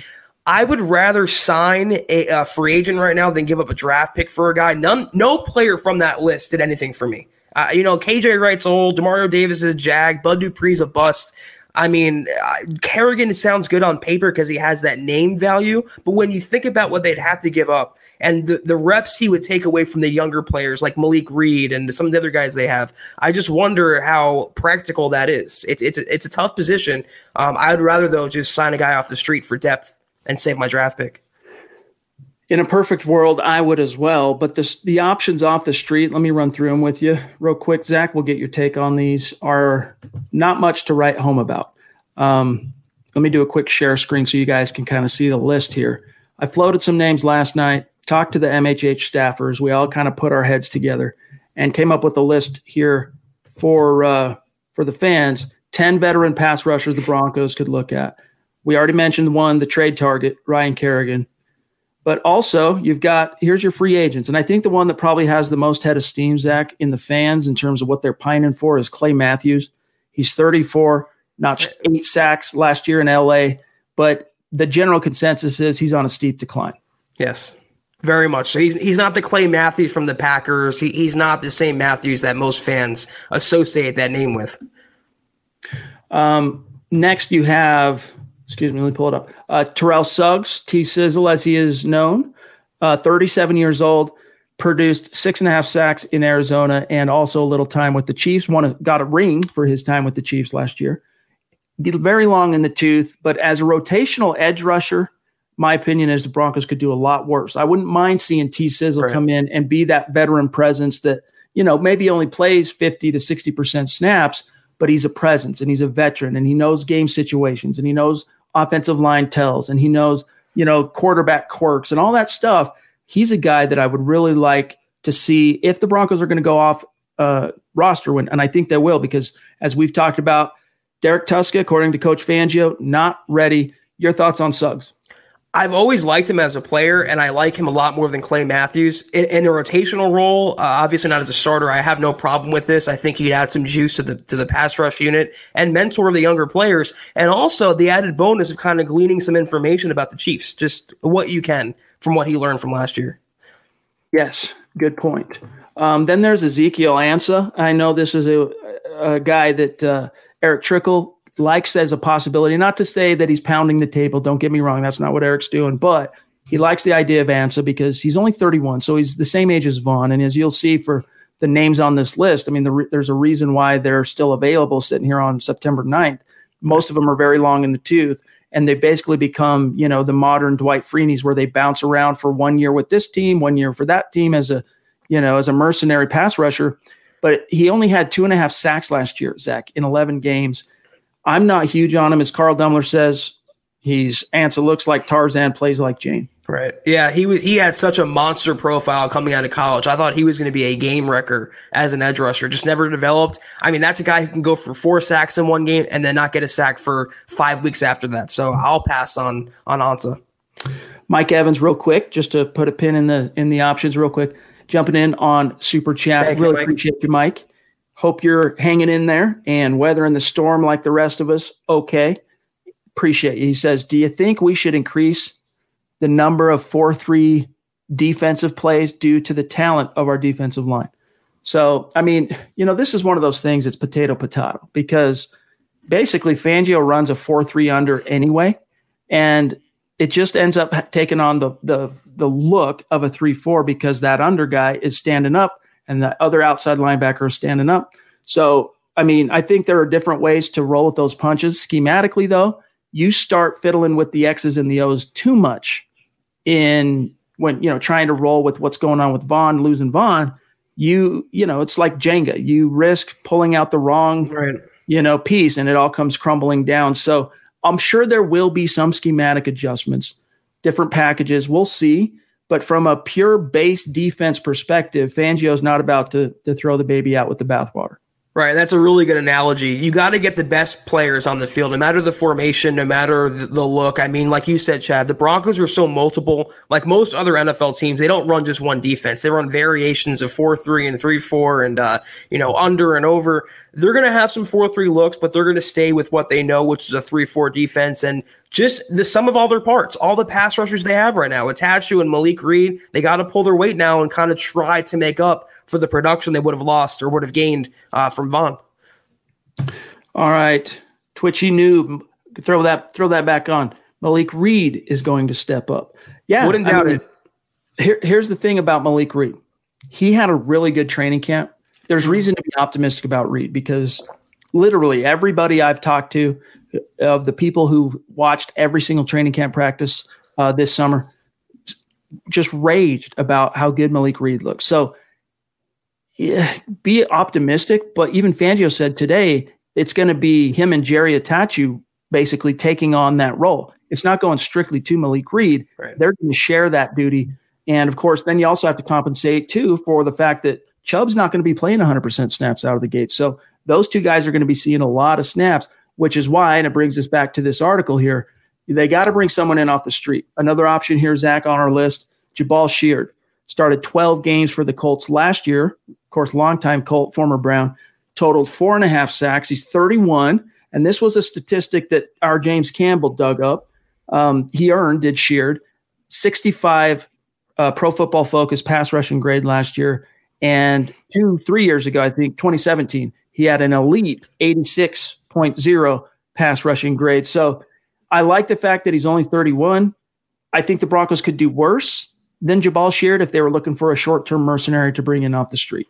I would rather sign a, a, free agent right now than give up a draft pick for a guy. None, no player from that list did anything for me. Uh, you know, KJ Wright's old, Demario Davis is a jag, Bud Dupree's a bust. I mean, uh, Kerrigan sounds good on paper because he has that name value, but when you think about what they'd have to give up and the, the reps he would take away from the younger players like Malik Reed and some of the other guys they have, I just wonder how practical that is. It's it's it's a tough position. Um, I'd rather though just sign a guy off the street for depth and save my draft pick. In a perfect world, I would as well. But the the options off the street, let me run through them with you real quick. Zach, we'll get your take on these. Are not much to write home about. Um, let me do a quick share screen so you guys can kind of see the list here. I floated some names last night, talked to the MHH staffers. We all kind of put our heads together and came up with a list here for uh, for the fans. Ten veteran pass rushers the Broncos could look at. We already mentioned one, the trade target, Ryan Kerrigan. But also, you've got here's your free agents, and I think the one that probably has the most head of steam, Zach, in the fans in terms of what they're pining for is Clay Matthews. He's 34 notched eight sacks last year in LA, but the general consensus is he's on a steep decline. Yes, very much. So he's he's not the Clay Matthews from the Packers. He, he's not the same Matthews that most fans associate that name with. Um, next, you have excuse me, let me pull it up. Uh, Terrell Suggs, T Sizzle, as he is known. uh, 37 years old, produced six and a half sacks in Arizona, and also a little time with the Chiefs. Won got a ring for his time with the Chiefs last year. Very long in the tooth, but as a rotational edge rusher, my opinion is the Broncos could do a lot worse. I wouldn't mind seeing T Sizzle right. come in and be that veteran presence that you know maybe only plays 50 to 60 percent snaps, but he's a presence and he's a veteran and he knows game situations and he knows offensive line tells and he knows you know quarterback quirks and all that stuff he's a guy that I would really like to see if the Broncos are going to go off uh, roster when, and I think they will because as we've talked about, Derek Tuszka, according to Coach Fangio, not ready. Your thoughts on Suggs? I've always liked him as a player, and I like him a lot more than Clay Matthews in, in a rotational role. Uh, obviously, not as a starter. I have no problem with this. I think he'd add some juice to the to the pass rush unit and mentor the younger players, and also the added bonus of kind of gleaning some information about the Chiefs, just what you can from what he learned from last year. Yes, good point. Um, then there's Ezekiel Ansah. I know this is a, a guy that uh, Erick Trickel likes as a possibility. Not to say that he's pounding the table. Don't get me wrong. That's not what Eric's doing. But he likes the idea of Ansah because he's only 31. So he's the same age as Von. And as you'll see for the names on this list, I mean, the, there's a reason why they're still available sitting here on September 9th. Most of them are very long in the tooth and they've basically become, you know, the modern Dwight Freeney's where they bounce around for one year with this team, one year for that team as a, you know, as a mercenary pass rusher. But he only had two and a half sacks last year, Zach, in 11 games. I'm not huge on him. As Carl Dummler says, he's Ansah looks like Tarzan, plays like Jane. Right. Yeah, he was he had such a monster profile coming out of college. I thought he was going to be a game wrecker as an edge rusher. Just never developed. I mean, that's a guy who can go for four sacks in one game and then not get a sack for five weeks after that. So I'll pass on on Ansah. Mike Evans, real quick, just to put a pin in the in the options, real quick. Jumping in on super chat. Thank really you, appreciate you, Mike. Hope you're hanging in there and weathering the storm like the rest of us. Okay. Appreciate you. He says, Do you think we should increase the number of 4 3 defensive plays due to the talent of our defensive line. So, I mean, you know, this is one of those things It's potato potato because basically Fangio runs a 4 3 under anyway. And it just ends up taking on the, the, the look of a 3 4 because that under guy is standing up and the other outside linebacker is standing up. So, I mean, I think there are different ways to roll with those punches. Schematically, though, you start fiddling with the X's and the O's too much in when you know trying to roll with what's going on with Von, losing Von. you you know it's like Jenga. You risk pulling out the wrong right. you know piece, and it all comes crumbling down. So I'm sure there will be some schematic adjustments, different packages. We'll see. But from a pure base defense perspective, Fangio's not about to to throw the baby out with the bathwater. Right, that's a really good analogy. You got to get the best players on the field, no matter the formation, no matter the, look. I mean, like you said, Chad, the Broncos are so multiple. Like most other NFL teams, they don't run just one defense. They run variations of four three and three four, and uh, you know under and over. They're going to have some four three looks, but they're going to stay with what they know, which is a three four defense. And just the sum of all their parts, all the pass rushers they have right now, Attaochu and Malik Reed, they got to pull their weight now and kind of try to make up for the production they would have lost or would have gained uh, from Von. All right, Twitchy noob, throw that throw that back on. Malik Reed is going to step up. Yeah, wouldn't doubt I mean, it. Here, here's the thing about Malik Reed. He had a really good training camp. There's reason to be optimistic about Reed because literally everybody I've talked to, of the people who've watched every single training camp practice uh, this summer, just raged about how good Malik Reed looks. So yeah, be optimistic. But even Fangio said today it's going to be him and Jerry Attaochu basically taking on that role. It's not going strictly to Malik Reed. Right. They're going to share that duty. And of course, then you also have to compensate too for the fact that Chubb's not going to be playing 100% snaps out of the gate. So those two guys are going to be seeing a lot of snaps, which is why, and it brings us back to this article here, they got to bring someone in off the street. Another option here, Zach, on our list, Jabaal Sheard started 12 games for the Colts last year. Of course, longtime Colt, former Brown, totaled four and a half sacks. He's 31. And this was a statistic that our James Campbell dug up. Um, he earned, did Sheard, 65 uh, pro football focus pass rushing grade last year. And two, three years ago, I think 2017, he had an elite 86.0 pass rushing grade. So I like the fact that he's only 31. I think the Broncos could do worse than Jabaal Sheard if they were looking for a short term mercenary to bring in off the street.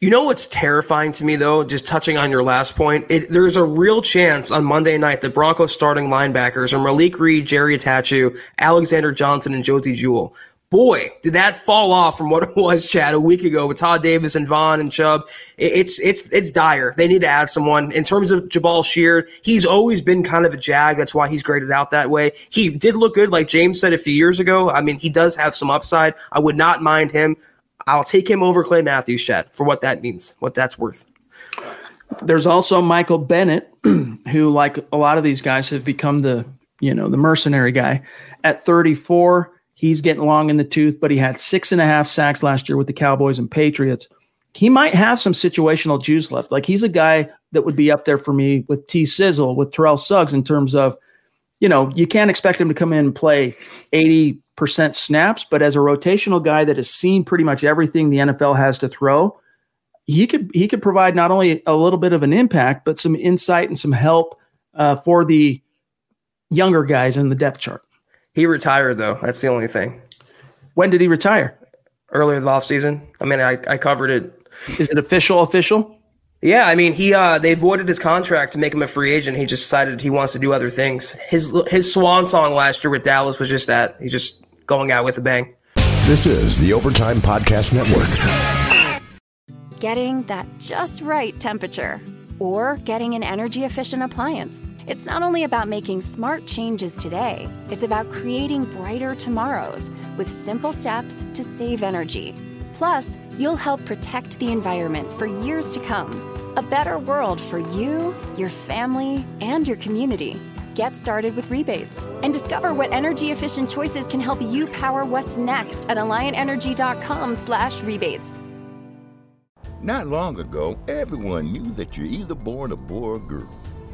You know what's terrifying to me though, just touching on your last point, it, there's a real chance on Monday night the Broncos starting linebackers are Malik Reed, Jerry Attaochu, Alexander Johnson, and Josey Jewell. Boy, did that fall off from what it was, Chad, a week ago with Todd Davis and Von and Chubb. It's it's it's dire. They need to add someone. In terms of Jabaal Sheard, he's always been kind of a jag. That's why he's graded out that way. He did look good, like James said a few years ago. I mean, he does have some upside. I would not mind him. I'll take him over Clay Matthews, Chad, for what that means, what that's worth. There's also Michael Bennett, who, like a lot of these guys, have become the you know the mercenary guy. At 34, he's getting long in the tooth, but he had six and a half sacks last year with the Cowboys and Patriots. He might have some situational juice left. Like he's a guy that would be up there for me with T Sizzle, with Terrell Suggs in terms of, you know, you can't expect him to come in and play 80 percent snaps, but as a rotational guy that has seen pretty much everything the NFL has to throw, he could he could provide not only a little bit of an impact, but some insight and some help uh, for the younger guys in the depth chart. He retired though. That's the only thing. When did he retire? Earlier the off season. I mean, I, I covered it. Is it official? Official? Yeah, I mean, he uh, they voided his contract to make him a free agent. He just decided he wants to do other things. His his swan song last year with Dallas was just that. He's just going out with a bang. This is the Overtime Podcast Network. Getting that just right temperature or getting an energy efficient appliance. It's not only about making smart changes today, it's about creating brighter tomorrows with simple steps to save energy. Plus, you'll help protect the environment for years to come. A better world for you, your family, and your community. Get started with rebates and discover what energy efficient choices can help you power what's next at alliantenergy.com/rebates. Not long ago, everyone knew that you're either born a boy or girl.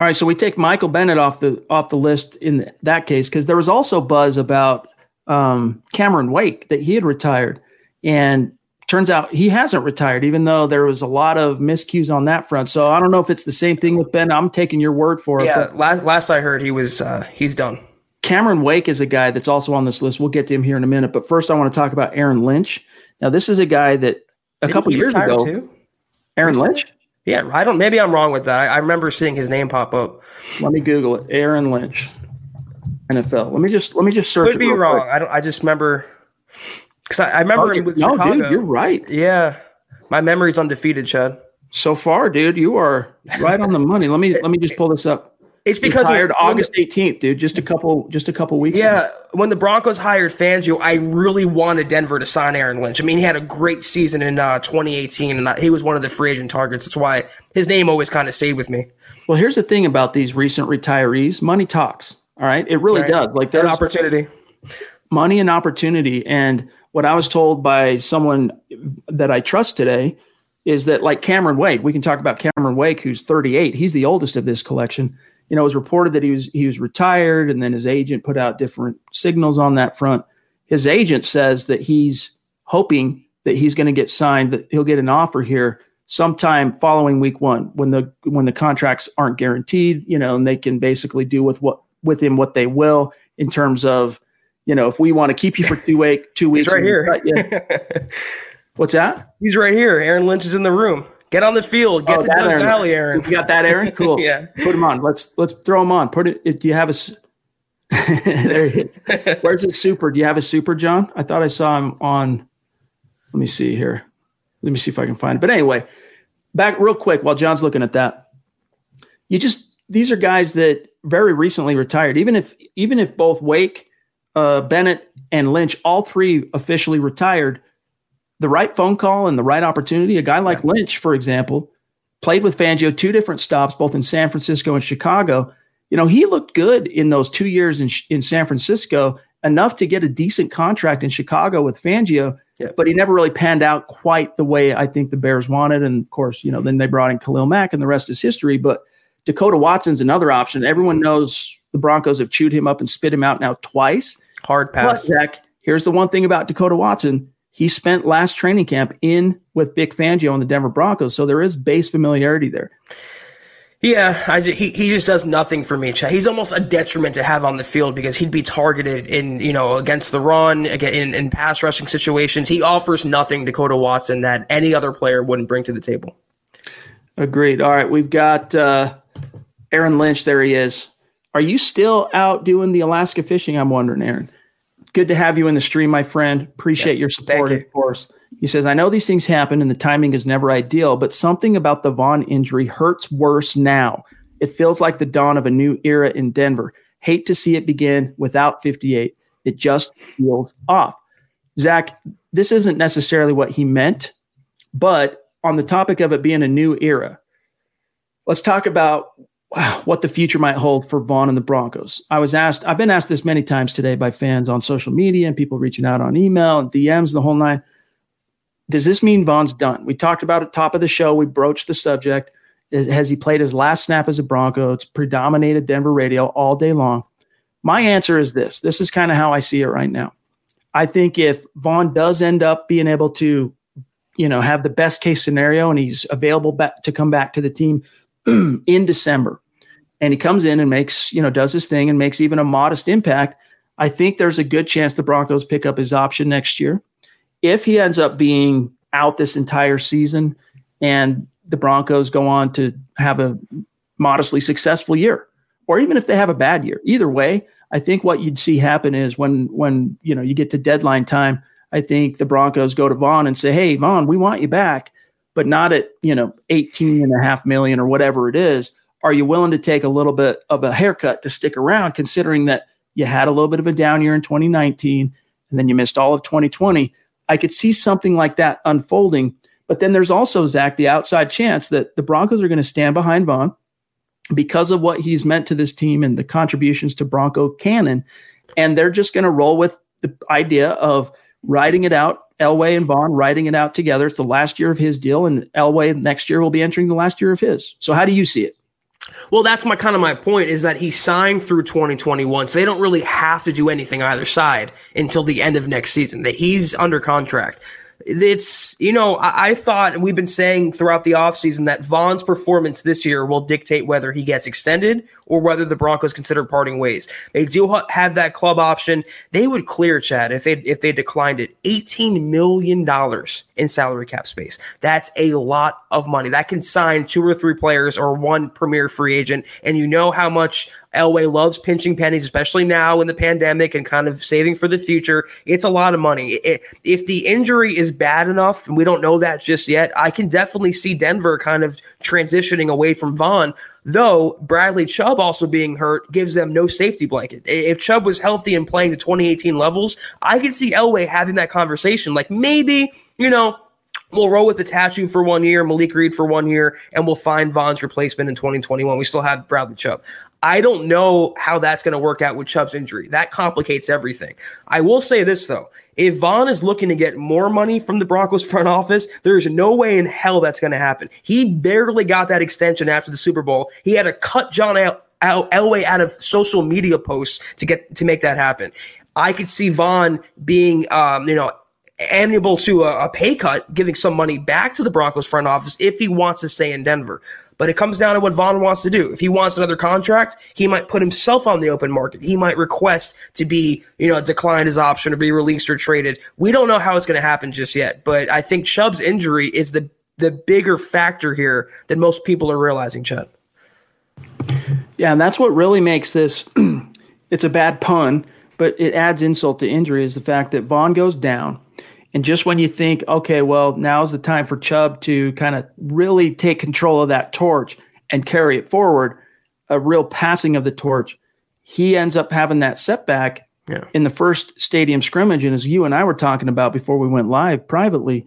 All right, so we take Michael Bennett off the off the list in that case because there was also buzz about um, Cameron Wake that he had retired, and turns out he hasn't retired, even though there was a lot of miscues on that front. So I don't know if it's the same thing with Ben. I'm taking your word for it. Yeah, last last I heard, he was uh, he's done. Cameron Wake is a guy that's also on this list. We'll get to him here in a minute, but first I want to talk about Aaron Lynch. Now, this is a guy that a Didn't couple years ago, too? Aaron? Lynch. Yeah, I don't. Maybe I'm wrong with that. I, I remember seeing his name pop up. Let me Google it. Aaron Lynch, NFL. Let me just let me just search. Could be wrong. quick. I don't. I just remember because I, I remember Oh, him with no, Chicago. dude, you're right. Yeah, my memory's undefeated, Chad. So far, dude, you are right on the money. Let me let me just pull this up. It's because Retired when- August 18th, dude. Just a couple just a couple weeks. ago. Yeah, when the Broncos hired Fangio, I really wanted Denver to sign Aaron Lynch. I mean, he had a great season in uh, 2018, and he was one of the free agent targets. That's why his name always kind of stayed with me. Well, here's the thing about these recent retirees: money talks. All right, it really Right. does. Like there's opportunity. money and opportunity. And what I was told by someone that I trust today is that, like Cameron Wake, we can talk about Cameron Wake, who's 38. He's the oldest of this collection. You know, it was reported that he was he was retired, and then his agent put out different signals on that front. His agent says that he's hoping that he's going to get signed, that he'll get an offer here sometime following week one when the when the contracts aren't guaranteed, you know, and they can basically do with what with him what they will in terms of, you know, if we want to keep you for two week two weeks, He's right here. What's that? He's right here. Aaron Lynch is in the room. Get on the field. Get Oh, to Doug Aaron. Valley, Aaron. You got that, Aaron? Cool. Yeah. Put him on. Let's let's throw him on. Put it. Do you have a? there he is. Where's his super? Do you have a super, John? I thought I saw him on. Let me see here. Let me see if I can find it. But anyway, back real quick while John's looking at that. You just these are guys that very recently retired. Even if even if both Wake, uh, Bennett, and Lynch, all three officially retired, the right phone call and the right opportunity. A guy like yeah. Lynch, for example, played with Fangio two different stops, both in San Francisco and Chicago. You know, he looked good in those two years in in San Francisco, enough to get a decent contract in Chicago with Fangio. Yeah. But he never really panned out quite the way I think the Bears wanted. And of course, you know, then they brought in Khalil Mack, and the rest is history. But Dekoda Watson's another option. Everyone knows the Broncos have chewed him up and spit him out now twice. Hard pass. But, Zach, here's the one thing about Dekoda Watson. He spent last training camp in with Vic Fangio on the Denver Broncos. So there is base familiarity there. Yeah, I just, he he just does nothing for me. He's almost a detriment to have on the field because he'd be targeted in you know against the run, again in, in pass rushing situations. He offers nothing Dekoda Watson that any other player wouldn't bring to the table. Agreed. All right, we've got uh, Aaron Lynch, there he is. Are you still out doing the Alaska fishing? I'm wondering, Aaron. Good to have you in the stream, my friend. Appreciate yes, your support, you. of course. He says, I know these things happen and the timing is never ideal, but something about the Von injury hurts worse now. It feels like the dawn of a new era in Denver. Hate to see it begin without 58. It just feels off. Zach, this isn't necessarily what he meant, but on the topic of it being a new era, let's talk about what the future might hold for Von and the Broncos. I was asked, I've been asked this many times today by fans on social media and people reaching out on email and DMs, the whole nine. Does this mean Von's done? We talked about it top of the show. We broached the subject. Has he played his last snap as a Bronco? It's predominated Denver radio all day long. My answer is this. This is kind of how I see it right now. I think if Von does end up being able to, you know, have the best case scenario and he's available back to come back to the team in December, and he comes in and makes, you know, does his thing and makes even a modest impact, I think there's a good chance the Broncos pick up his option next year. If he ends up being out this entire season and the Broncos go on to have a modestly successful year, or even if they have a bad year, either way, I think what you'd see happen is when when you know you get to deadline time, I think the Broncos go to Von and say, "Hey, Von, we want you back, but not at you know 18 and a half million or whatever it is are you willing to take a little bit of a haircut to stick around, considering that you had a little bit of a down year in 2019 and then you missed all of 2020? I could see something like that unfolding. But then there's also, Zach, the outside chance that the Broncos are going to stand behind Von because of what he's meant to this team and the contributions to Bronco canon. And they're just going to roll with the idea of riding it out. Elway and Von riding it out together. It's the last year of his deal, and Elway next year will be entering the last year of his. So, how do you see it? Well, that's my kind of my point is that he signed through 2021, so they don't really have to do anything either side until the end of next season. That he's under contract it's you know I, I, thought we've been saying throughout the offseason that Von's performance this year will dictate whether he gets extended or whether the Broncos consider parting ways. They do ha- have that club option. They would clear Chad if they if they declined it. Eighteen million dollars in salary cap space. That's a lot of money. That can sign two or three players or one premier free agent. And you know how much Elway loves pinching pennies, especially now in the pandemic and kind of saving for the future. It's a lot of money. if the injury is bad enough, and we don't know that just yet, I can definitely see Denver kind of transitioning away from Von. Though Bradley Chubb also being hurt gives them no safety blanket. If Chubb was healthy and playing to 2018 levels, I could see Elway having that conversation. Like maybe, you know, We'll roll with the tattoo for one year, Malik Reed for one year, and we'll find Von's replacement in 2021. We still have Bradley Chubb. I don't know how that's going to work out with Chubb's injury. That complicates everything. I will say this, though. If Von is looking to get more money from the Broncos front office, there's no way in hell that's going to happen. He barely got that extension after the Super Bowl. He had to cut John El- El- Elway out of social media posts to get to make that happen. I could see Von being, um, you know, amenable to a, a, pay cut, giving some money back to the Broncos front office if he wants to stay in Denver. But it comes down to what Von wants to do. If he wants another contract, he might put himself on the open market. He might request to be, you know, decline his option or be released or traded. We don't know how it's going to happen just yet. But I think Chubb's injury is the the bigger factor here than most people are realizing, Chud. Yeah, and that's what really makes this. it's a bad pun, but it adds insult to injury. Is the fact that Von goes down And just when you think, okay, well, now's the time for Chubb to kind of really take control of that torch and carry it forward, a real passing of the torch, he ends up having that setback yeah. in the first stadium scrimmage. And as you and I were talking about before we went live privately,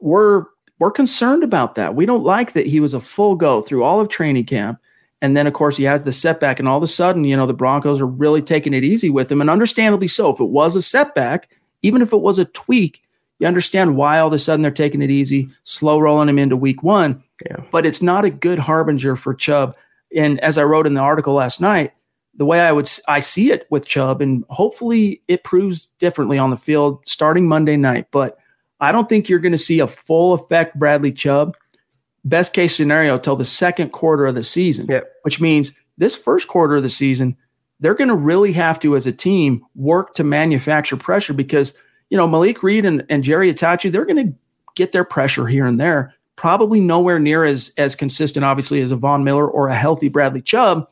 we're we're concerned about that. We don't like that he was a full go through all of training camp. And then, of course, he has the setback, and all of a sudden, you know, the Broncos are really taking it easy with him, and understandably so. If it was a setback, even if it was a tweak, you understand why all of a sudden they're taking it easy, slow rolling him into week one. Yeah. But it's not a good harbinger for Chubb. And as I wrote in the article last night, the way I would I see it with Chubb, and hopefully it proves differently on the field starting Monday night. But I don't think you're going to see a full effect Bradley Chubb, best case scenario, till the second quarter of the season, yep. which means this first quarter of the season, they're going to really have to, as a team, work to manufacture pressure because, you know, Malik Reed and, and Jerry Attaochu, they're going to get their pressure here and there, probably nowhere near as, as consistent, obviously, as a Von Miller or a healthy Bradley Chubb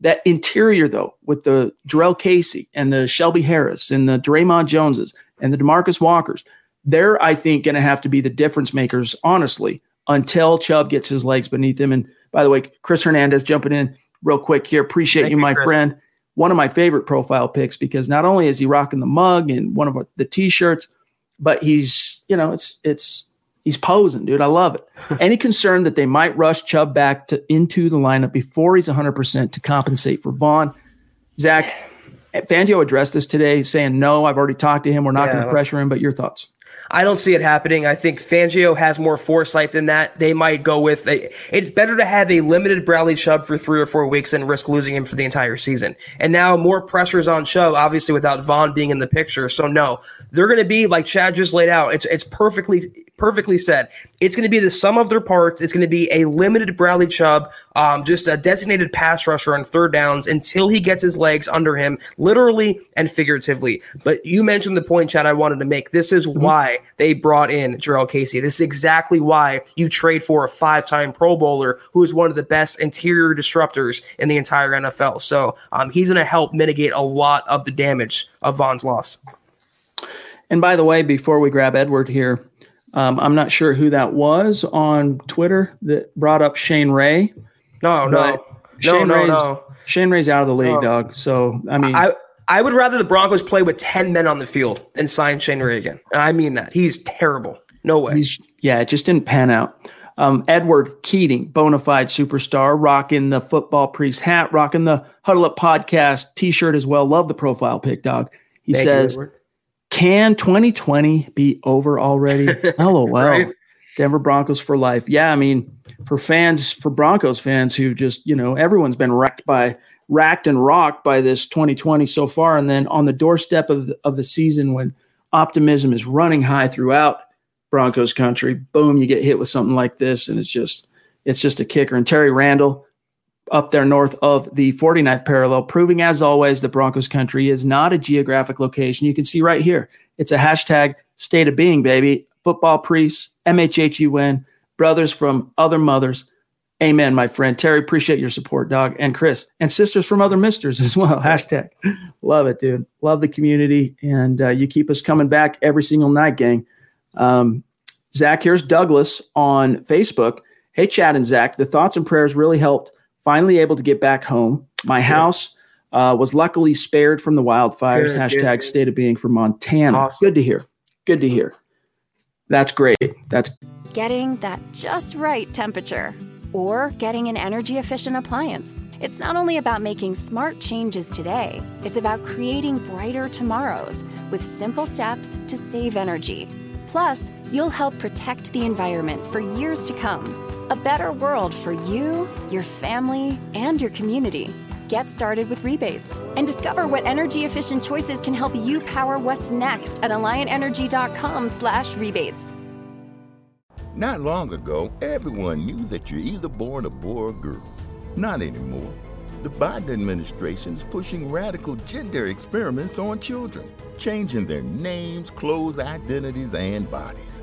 that interior, though, with the Jurrell Casey and the Shelby Harris and the Dre'Mont Joneses and the Demarcus Walkers, they're, I think, going to have to be the difference makers, honestly, until Chubb gets his legs beneath him. And by the way, Chris Hernandez jumping in real quick here. Appreciate Thank you, my Chris. friend. One of my favorite profile picks because not only is he rocking the mug and one of the t-shirts, but he's, you know, it's it's He's posing, dude. I love it. Any concern that they might rush Chubb back to into the lineup before he's 100% to compensate for Von, Zach, Fangio addressed this today, saying, no, I've already talked to him. We're not yeah, going to pressure him. But your thoughts? I don't see it happening. I think Fangio has more foresight than that. They might go with a, it's better to have a limited Bradley Chubb for three or four weeks than risk losing him for the entire season. And now more pressures on Chubb, obviously without Von being in the picture. So no, they're going to be like Chad just laid out. It's it's perfectly perfectly said. It's going to be the sum of their parts. It's going to be a limited Bradley Chubb, um, just a designated pass rusher on third downs until he gets his legs under him, literally and figuratively. But you mentioned the point, Chad. I wanted to make. This is mm-hmm. why they brought in Jurrell Casey. This is exactly why you trade for a five-time Pro Bowler who is one of the best interior disruptors in the entire NFL. So um, he's going to help mitigate a lot of the damage of Von's loss. And by the way, before we grab Edward here, um, I'm not sure who that was on Twitter that brought up Shane Ray. No, no, Shane no, Ray's, no. Shane Ray's out of the league, no. dog. So I mean, I I would rather the Broncos play with ten men on the field than sign Shane Ray again. And I mean that he's terrible. No way. He's, yeah, it just didn't pan out. Um, Edward Keating, bona fide superstar, rocking the football priest hat, rocking the Huddle Up podcast T-shirt as well. Love the profile pic, dog. He Thank says, you, "Can 2020 be over already?" LOL. right? Denver Broncos for life. Yeah, I mean, for fans, for Broncos fans who just, you know, everyone's been wrecked by racked and rocked by this 2020 so far. And then on the doorstep of the, of the season, when optimism is running high throughout Broncos country, boom, you get hit with something like this, and it's just it's just a kicker. And Terry Randall up there north of the 49th parallel, proving as always the Broncos country is not a geographic location. You can see right here, it's a hashtag state of being, baby. Football priests, MHHUN, brothers from other mothers Amen, my friend. Terry, appreciate your support, dog. And Chris, and sisters from other misters as well. Hashtag. Love it, dude. Love the community. And uh, you keep us coming back every single night, gang. Um, Zach, here's Douglas on Facebook. Hey, Chad and Zach, the thoughts and prayers really helped. Finally able to get back home. My house uh, was luckily spared from the wildfires. Good, Hashtag good. state of being for Montana. Awesome. Good to hear. Good to hear. That's great. That's getting that just right temperature or getting an energy efficient appliance. It's not only about making smart changes today, it's about creating brighter tomorrows with simple steps to save energy. Plus, you'll help protect the environment for years to come. A better world for you, your family, and your community. Get started with rebates and discover what energy efficient choices can help you power what's next at alliantenergy.com/rebates. Not long ago, everyone knew that you're either born a boy or girl. Not anymore. The Biden administration is pushing radical gender experiments on children, changing their names, clothes, identities, and bodies.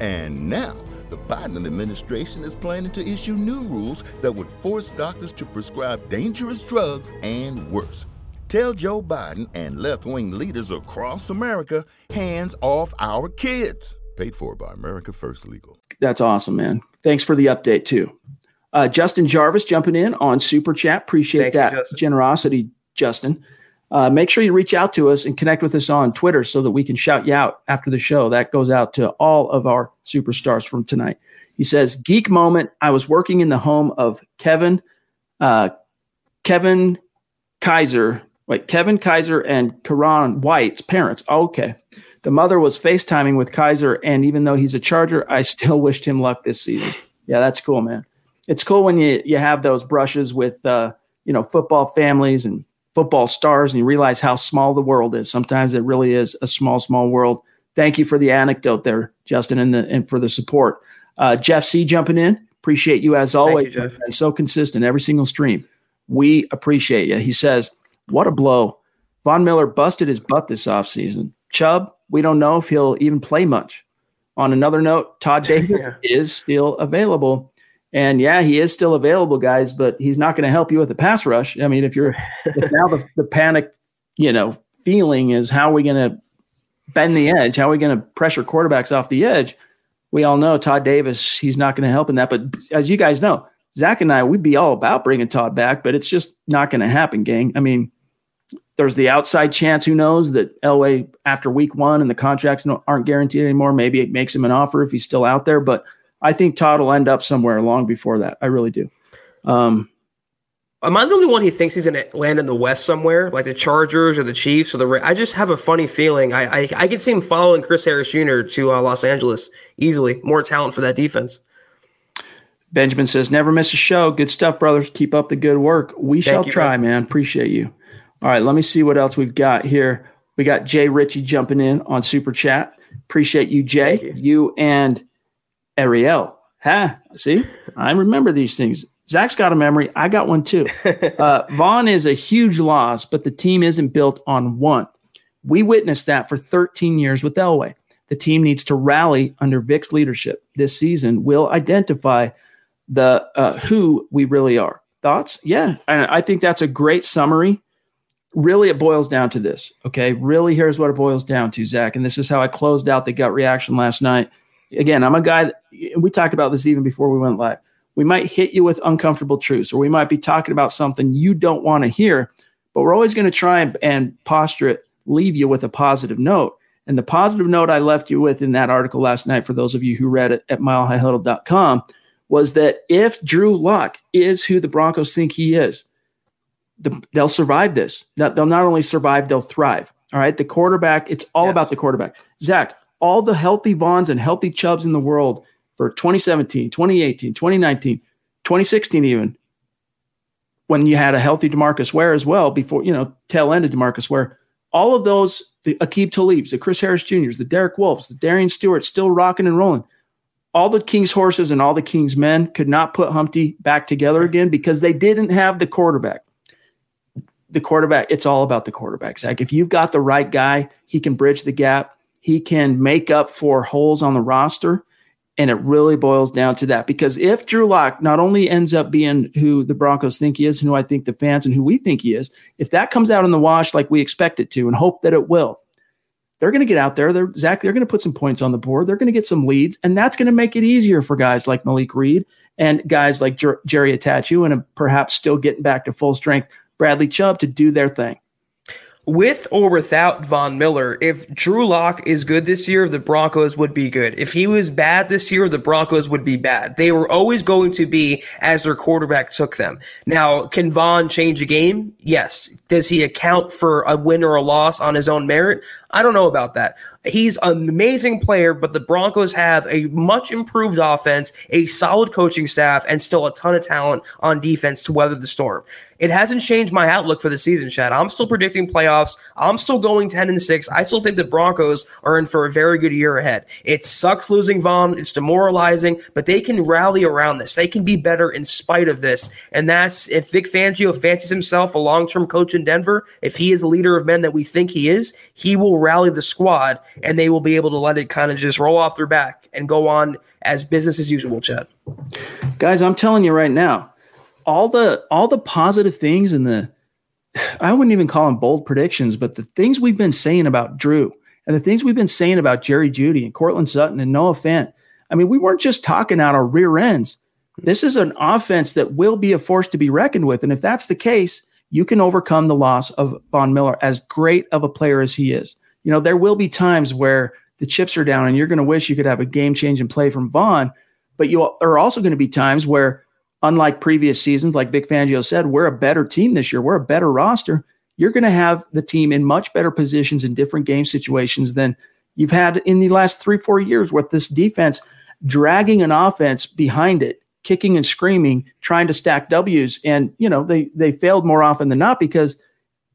And now, the Biden administration is planning to issue new rules that would force doctors to prescribe dangerous drugs and worse. Tell Joe Biden and left wing leaders across America hands off our kids. Paid for by America First Legal. That's awesome, man. Thanks for the update, too. Uh, Justin Jarvis jumping in on Super Chat. Appreciate Thank you, that Justin. generosity, Justin. Uh, make sure you reach out to us and connect with us on Twitter so that we can shout you out after the show. That goes out to all of our superstars from tonight. He says, Geek moment. I was working in the home of Kevin, uh, Kevin Kyzir, wait, Kevin Kyzir and Ka'Raun White's parents. Okay. The mother was FaceTiming with Kyzir, and even though he's a Charger, I still wished him luck this season. Yeah, that's cool, man. It's cool when you you have those brushes with uh, you know football families and football stars, and you realize how small the world is. Sometimes it really is a small, small world. Thank you for the anecdote there, Justin, and the and for the support. Uh, Jeff C jumping in. Appreciate you as always. Jeff. And so consistent every single stream. We appreciate you. He says, What a blow. Von Miller busted his butt this offseason. Chubb, we don't know if he'll even play much. On another note, Todd Davis Yeah. is still available. And yeah, he is still available, guys, but he's not going to help you with the pass rush. I mean, if you're if now the, the panic, you know, feeling is how are we going to bend the edge? How are we going to pressure quarterbacks off the edge? We all know Todd Davis, he's not going to help in that. But as you guys know, Zach and I, we'd be all about bringing Todd back, but it's just not going to happen, gang. I mean, there's the outside chance, who knows, that Elway, after week one and the contracts aren't guaranteed anymore, maybe it makes him an offer if he's still out there. But I think Todd will end up somewhere long before that. I really do. Um, Am I the only one who thinks he's going to land in the West somewhere, like the Chargers or the Chiefs or the? Ra- I just have a funny feeling. I I, I could see him following Chris Harris Jr. to uh, Los Angeles easily. More talent for that defense. Benjamin says, never miss a show. Good stuff, brothers. Keep up the good work. We shall you, try, man. Appreciate you. All right, let me see what else we've got here. We got Jay Ritchie jumping in on Super Chat. Appreciate you, Jay. Thank you. You and Ariel. Ha, see, I remember these things. Zach's got a memory. I got one too. Uh, Von is a huge loss, but the team isn't built on one. We witnessed that for 13 years with Elway. The team needs to rally under Vic's leadership. This season will identify the uh, who we really are. Thoughts? Yeah, and I think that's a great summary. Really, it boils down to this. Okay, really, here's what it boils down to, Zach. And this is how I closed out the gut reaction last night. Again, I'm a guy. That, we talked about this even before we went live. We might hit you with uncomfortable truths, or we might be talking about something you don't want to hear, but we're always going to try and, and posture it, leave you with a positive note. And the positive note I left you with in that article last night, for those of you who read it at milehighhuddle.com, was that if Drew Lock is who the Broncos think he is, the, they'll survive this. They'll not only survive, they'll thrive. All right. The quarterback, it's all Yes. about the quarterback. Zach, all the healthy Vons and healthy Chubbs in the world for 2017, 2018, 2019, 2016, even when you had a healthy Demarcus Ware as well, before, you know, tail end of Demarcus Ware, all of those, the Aqib Talibs, the Chris Harris Jr.'s, the Derek Wolves, the Darian Stewart still rocking and rolling. All the King's horses and all the King's men could not put Humpty back together again because they didn't have the quarterback. The quarterback, it's all about the quarterback, Zach. If you've got the right guy, he can bridge the gap. He can make up for holes on the roster. And it really boils down to that. Because if Drew Lock not only ends up being who the Broncos think he is, who I think the fans and who we think he is, if that comes out in the wash like we expect it to and hope that it will, they're going to get out there. They're Zach, they're going to put some points on the board. They're going to get some leads, and that's going to make it easier for guys like Malik Reed and guys like Jer- Jerry Attaochu and uh, perhaps still getting back to full strength Bradley Chubb to do their thing. With or without Von Miller, if Drew Lock is good this year, the Broncos would be good. If he was bad this year, the Broncos would be bad. They were always going to be as their quarterback took them. Now, can Von change a game? Yes. Does he account for a win or a loss on his own merit? I don't know about that. He's an amazing player, but the Broncos have a much improved offense, a solid coaching staff, and still a ton of talent on defense to weather the storm. It hasn't changed my outlook for the season, Chad. I'm still predicting playoffs. I'm still going 10 and 6. I still think the Broncos are in for a very good year ahead. It sucks losing Von. It's demoralizing, but they can rally around this. They can be better in spite of this. And that's if Vic Fangio fancies himself a long term coach in Denver, if he is a leader of men that we think he is, he will rally the squad and they will be able to let it kind of just roll off their back and go on as business as usual, Chad. Guys, I'm telling you right now, all the all the positive things and the I wouldn't even call them bold predictions, but the things we've been saying about Drew and the things we've been saying about Jerry Jeudy and Courtland Sutton and Noah Fant. I mean, we weren't just talking out our rear ends. This is an offense that will be a force to be reckoned with. And if that's the case, you can overcome the loss of Von Miller, as great of a player as he is. You know, there will be times where the chips are down and you're going to wish you could have a game changing play from Von, but you are also going to be times where unlike previous seasons, like Vic Fangio said, we're a better team this year. We're a better roster. You're going to have the team in much better positions in different game situations than you've had in the last three, four years with this defense dragging an offense behind it, kicking and screaming, trying to stack W's. And, you know, they, they failed more often than not because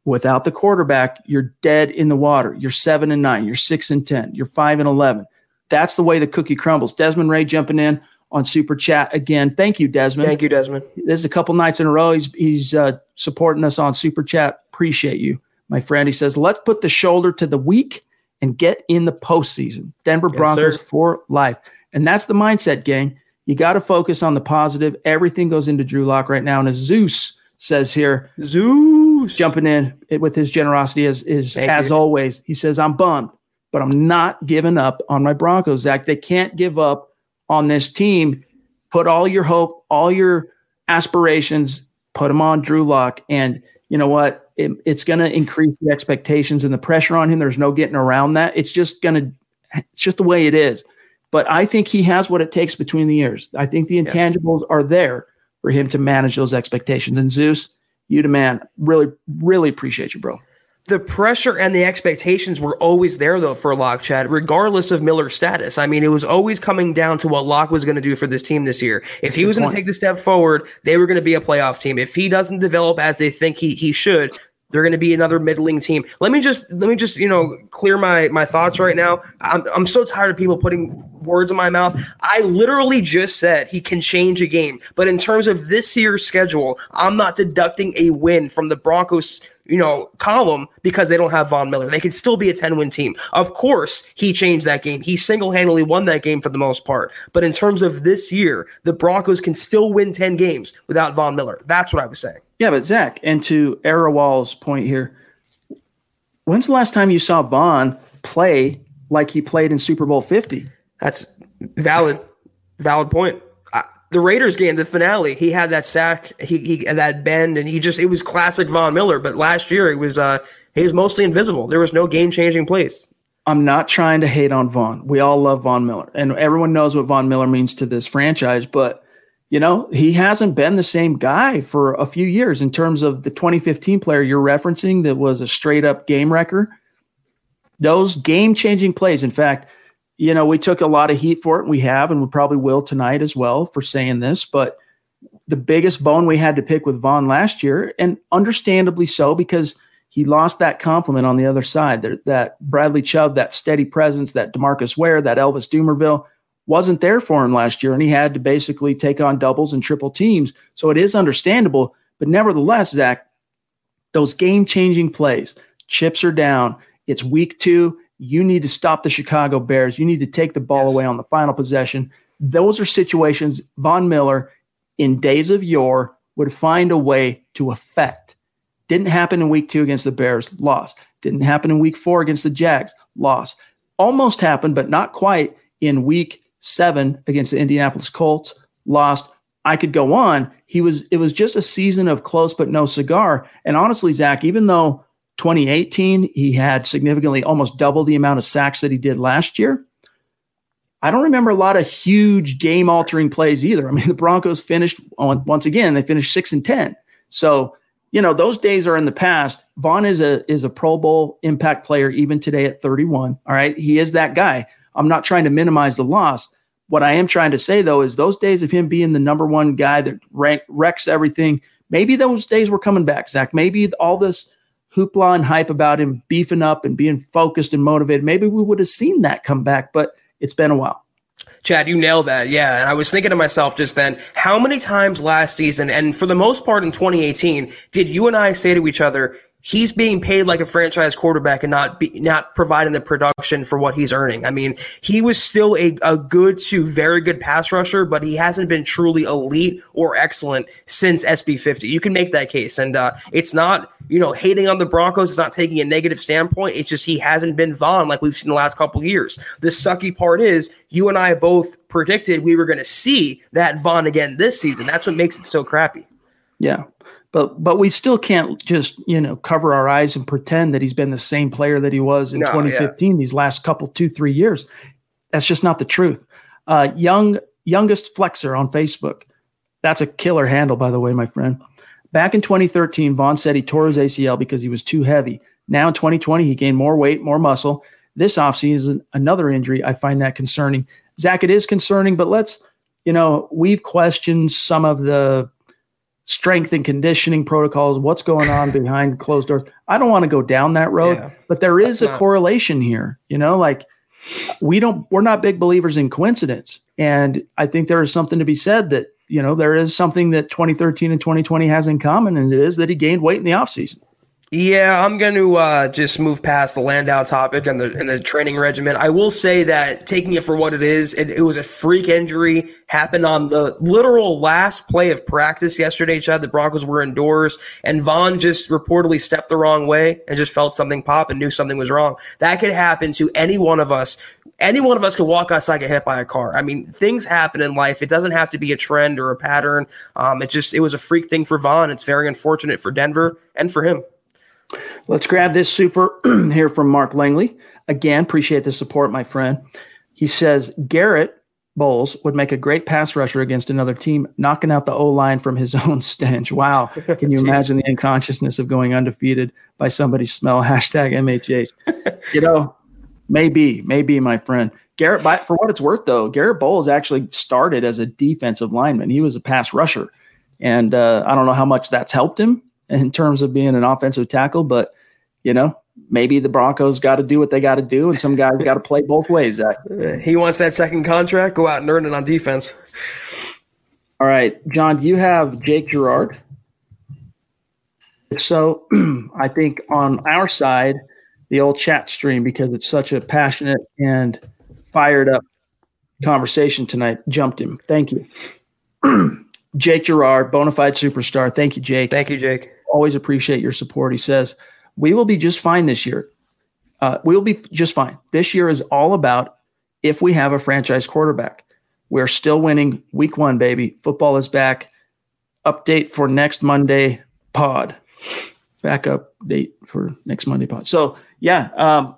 without the quarterback, you're dead in the water. You're seven and nine, you're six and 10, you're five and 11. That's the way the cookie crumbles. Desmond Ray jumping in on Super Chat again. Thank you, Desmond. Thank you, Desmond. This is a couple nights in a row. He's he's uh, supporting us on Super Chat. Appreciate you, my friend. He says, "Let's put the shoulder to the weak and get in the postseason." Denver yes, Broncos sir. for life, and that's the mindset, gang. You got to focus on the positive. Everything goes into Drew Lock right now, and as Zeus says here, Zeus jumping in with his generosity as is as you. always. He says, "I'm bummed, but I'm not giving up on my Broncos, Zach. They can't give up." On this team, put all your hope, all your aspirations, put them on Drew Lock. And you know what? It, it's going to increase the expectations and the pressure on him. There's no getting around that. It's just going to, it's just the way it is. But I think he has what it takes between the ears. I think the intangibles yes. are there for him to manage those expectations. And Zeus, you the man, really, really appreciate you, bro the pressure and the expectations were always there though for Lock Chad, regardless of Miller's status. I mean, it was always coming down to what Lock was going to do for this team this year. If he was going to take the step forward, they were going to be a playoff team. If he doesn't develop as they think he he should, they're going to be another middling team. Let me just let me just you know clear my my thoughts right now. I'm I'm so tired of people putting words in my mouth. I literally just said he can change a game, but in terms of this year's schedule, I'm not deducting a win from the Broncos you know, column because they don't have Von Miller. They could still be a 10 win team. Of course, he changed that game. He single handedly won that game for the most part. But in terms of this year, the Broncos can still win 10 games without Von Miller. That's what I was saying. Yeah, but Zach, and to Arawal's point here, when's the last time you saw Von play like he played in Super Bowl 50? That's valid, valid point the Raiders game, the finale, he had that sack, he, he that bend, and he just it was classic Von Miller. But last year it was uh he was mostly invisible. There was no game changing plays. I'm not trying to hate on Von. We all love Von Miller, and everyone knows what Von Miller means to this franchise. But you know he hasn't been the same guy for a few years in terms of the 2015 player you're referencing that was a straight up game wrecker. Those game changing plays, in fact you know, we took a lot of heat for it. We have, and we probably will tonight as well for saying this. But the biggest bone we had to pick with Von last year, and understandably so, because he lost that compliment on the other side. That, that Bradley Chubb, that steady presence, that Demarcus Ware, that Elvis Dumervil wasn't there for him last year, and he had to basically take on doubles and triple teams. So it is understandable. But nevertheless, Zach, those game changing plays, chips are down. It's week two you need to stop the Chicago Bears. You need to take the ball yes. away on the final possession. Those are situations Von Miller, in days of yore, would find a way to affect. Didn't happen in week two against the Bears, lost. Didn't happen in week four against the Jags, lost. Almost happened, but not quite in week seven against the Indianapolis Colts, lost. I could go on. He was, it was just a season of close but no cigar. And honestly, Zach, even though 2018, he had significantly almost double the amount of sacks that he did last year. I don't remember a lot of huge game altering plays either. I mean, the Broncos finished on, once again, they finished six and 10. So you know, those days are in the past. Von is a is a Pro Bowl impact player even today at 31. All right. He is that guy. I'm not trying to minimize the loss. What I am trying to say though is those days of him being the number one guy that rank, wrecks everything, maybe those days were coming back, Zach. Maybe all this hoopla and hype about him beefing up and being focused and motivated, maybe we would have seen that come back, but it's been a while. Chad, you nailed that. Yeah. And I was thinking to myself just then, how many times last season, and for the most part in 2018, did you and I say to each other, he's being paid like a franchise quarterback and not be, not providing the production for what he's earning. I mean, he was still a, a good to very good pass rusher, but he hasn't been truly elite or excellent since SB50. You can make that case. And uh, it's not, you know, hating on the Broncos. It's not taking a negative standpoint. It's just he hasn't been Von like we've seen the last couple years. The sucky part is you and I both predicted we were going to see that Von again this season. That's what makes it so crappy. Yeah but but we still can't just you know cover our eyes and pretend that he's been the same player that he was in no, 2015 yeah. these last couple two three years. That's just not the truth. Uh, young youngest flexer on facebook. That's a killer handle by the way my friend. Back in 2013 Von said he tore his acl because he was too heavy. Now in 2020 he gained more weight more muscle. This offseason another injury i find that concerning. Zach it is concerning but let's you know we've questioned some of the strength and conditioning protocols, what's going on behind closed doors. I don't want to go down that road, yeah, but there is a not- correlation here, you know, like we don't we're not big believers in coincidence. And I think there is something to be said that, you know, there is something that 2013 and 2020 has in common and it is that he gained weight in the offseason. Yeah, I'm going to uh, just move past the Landau topic and the and the training regimen. I will say that taking it for what it is, it, it, was a freak injury. Happened on the literal last play of practice yesterday. Chad, the Broncos were indoors, and Von just reportedly stepped the wrong way and just felt something pop and knew something was wrong. That could happen to any one of us. Any one of us could walk outside and get hit by a car. I mean, things happen in life. It doesn't have to be a trend or a pattern. Um, it just it was a freak thing for Von. It's very unfortunate for Denver and for him. Let's grab this super here from Mark Langley. Again, appreciate the support, my friend. He says Garett Bolles would make a great pass rusher against another team, knocking out the O line from his own stench. Wow. Can you imagine the unconsciousness of going undefeated by somebody's smell? Hashtag MHH. you know, maybe, maybe, my friend. Garrett, by, for what it's worth, though, Garett Bolles actually started as a defensive lineman. He was a pass rusher. And uh, I don't know how much that's helped him in terms of being an offensive tackle, but you know, maybe the Broncos got to do what they got to do, and some guys got to play both ways. Zach. He wants that second contract. Go out and earn it on defense. All right, John. Do you have Jake Gerard? So, I think on our side, the old chat stream, because it's such a passionate and fired up conversation tonight, jumped him. Thank you. Jake Gerard, bona fide superstar. Thank you, Jake. Thank you, Jake. Always appreciate your support. He says, We will be just fine this year. Uh, we will be just fine. This year is all about if we have a franchise quarterback. We're still winning week one, baby. Football is back. Update for next Monday pod. Backup date for next Monday pod. So, yeah, um,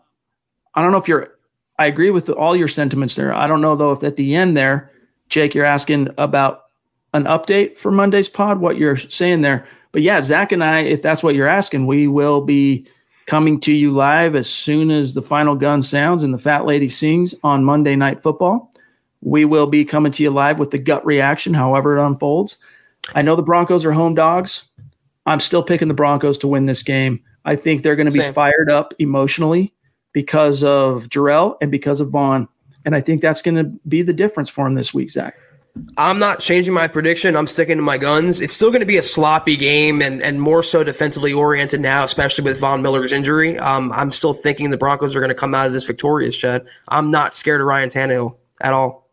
I don't know if you're, I agree with all your sentiments there. I don't know, though, if at the end there, Jake, you're asking about an update for Monday's pod, what you're saying there. But yeah, Zach and I, if that's what you're asking, we will be coming to you live as soon as the final gun sounds and the fat lady sings on Monday Night Football. We will be coming to you live with the gut reaction, however it unfolds. I know the Broncos are home dogs. I'm still picking the Broncos to win this game. I think they're going to be Same. fired up emotionally because of Jurrell and because of Von. And I think that's going to be the difference for him this week, Zach. I'm not changing my prediction. I'm sticking to my guns. It's still going to be a sloppy game and, and more so defensively oriented now, especially with Von Miller's injury. Um, I'm still thinking the Broncos are going to come out of this victorious, Chad. I'm not scared of Ryan Tannehill at all.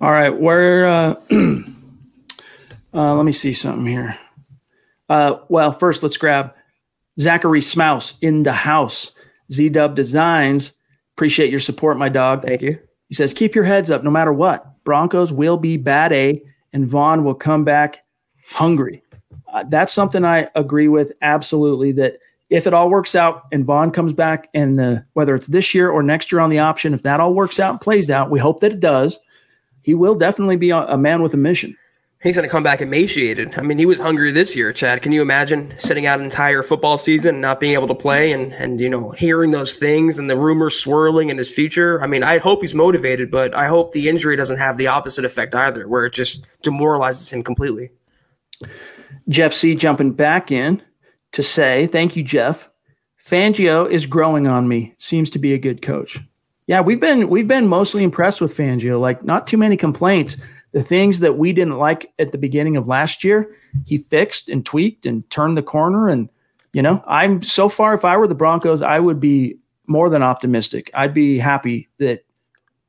All right. Where, uh, uh, let me see something here. Uh, well, first, let's grab Zachary Smouse in the house. Z Dub Designs. Appreciate your support, my dog. Thank you. He says, keep your heads up no matter what. Broncos will be bad A, and Von will come back hungry. Uh, that's something I agree with absolutely. That if it all works out and Von comes back, and the, whether it's this year or next year on the option, if that all works out and plays out, we hope that it does. He will definitely be a, a man with a mission. He's going to come back emaciated. I mean, he was hungry this year, Chad. Can you imagine sitting out an entire football season and not being able to play and, and, you know, hearing those things and the rumors swirling in his future? I mean, I hope he's motivated, but I hope the injury doesn't have the opposite effect either, where it just demoralizes him completely. Jeff C. jumping back in to say, thank you, Jeff. Fangio is growing on me. Seems to be a good coach. Yeah, we've been we've been mostly impressed with Fangio. Like, not too many complaints the things that we didn't like at the beginning of last year, he fixed and tweaked and turned the corner. And, you know, I'm so far, if I were the Broncos, I would be more than optimistic. I'd be happy that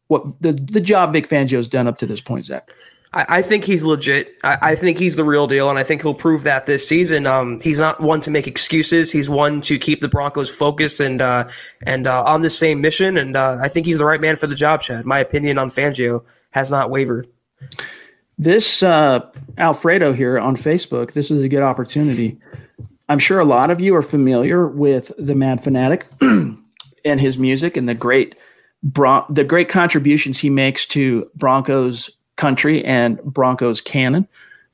what the, the job Vic Fangio's done up to this point, Zach. I, I think he's legit. I, I, think he's the real deal, and I think he'll prove that this season. Um, he's not one to make excuses. He's one to keep the Broncos focused and uh, and uh, on the same mission. And uh, I think he's the right man for the job. Chad, my opinion on Fangio has not wavered. This uh, Alfredo here on Facebook, this is a good opportunity. I'm sure a lot of you are familiar with the Mad Fanatic and his music and the great Bron- the great contributions he makes to Broncos country and Broncos canon.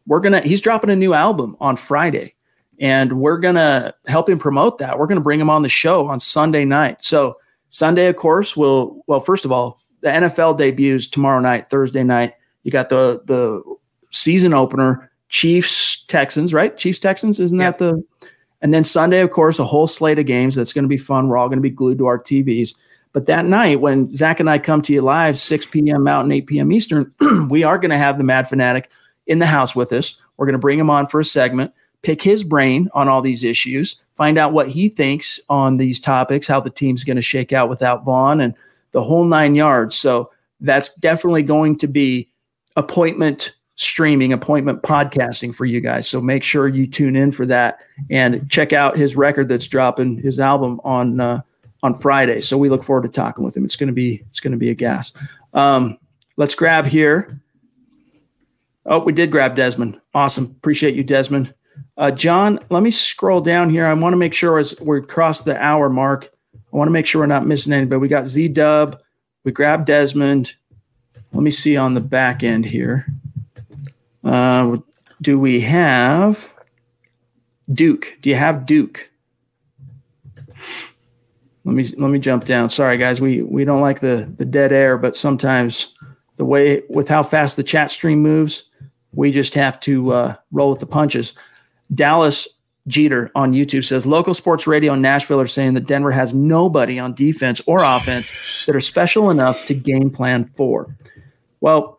We're gonna he's dropping a new album on Friday, and we're gonna help him promote that. We're gonna bring him on the show on Sunday night. So Sunday, of course, will well first of all the NFL debuts tomorrow night, Thursday night. You got the the season opener, Chiefs Texans, right? Chiefs Texans, isn't that the? And then Sunday, of course, a whole slate of games that's going to be fun. We're all going to be glued to our TVs. But that night, when Zach and I come to you live, 6 p.m. Mountain, 8 p.m. Eastern, we are going to have the Mad Fanatic in the house with us. We're going to bring him on for a segment, pick his brain on all these issues, find out what he thinks on these topics, how the team's going to shake out without Von, and the whole nine yards. So that's definitely going to be appointment streaming, appointment podcasting for you guys. So make sure you tune in for that and check out his record that's dropping his album on uh, on Friday. So we look forward to talking with him. It's to be it's to be a gas. Um, let's grab here. Oh, we did grab Desmond. Awesome. Appreciate you, Desmond. Uh, John, let me scroll down here. I want to make sure as we cross the hour mark, I want to make sure we're not missing anybody. We got Z Dub. We grabbed Desmond. Let me see on the back end here. Uh, do we have Duke? Do you have Duke? Let me let me jump down. Sorry, guys. We we don't like the the dead air, but sometimes the way with how fast the chat stream moves, we just have to uh, roll with the punches. Dallas Jeter on YouTube says local sports radio in Nashville are saying that Denver has nobody on defense or offense that are special enough to game plan for. Well,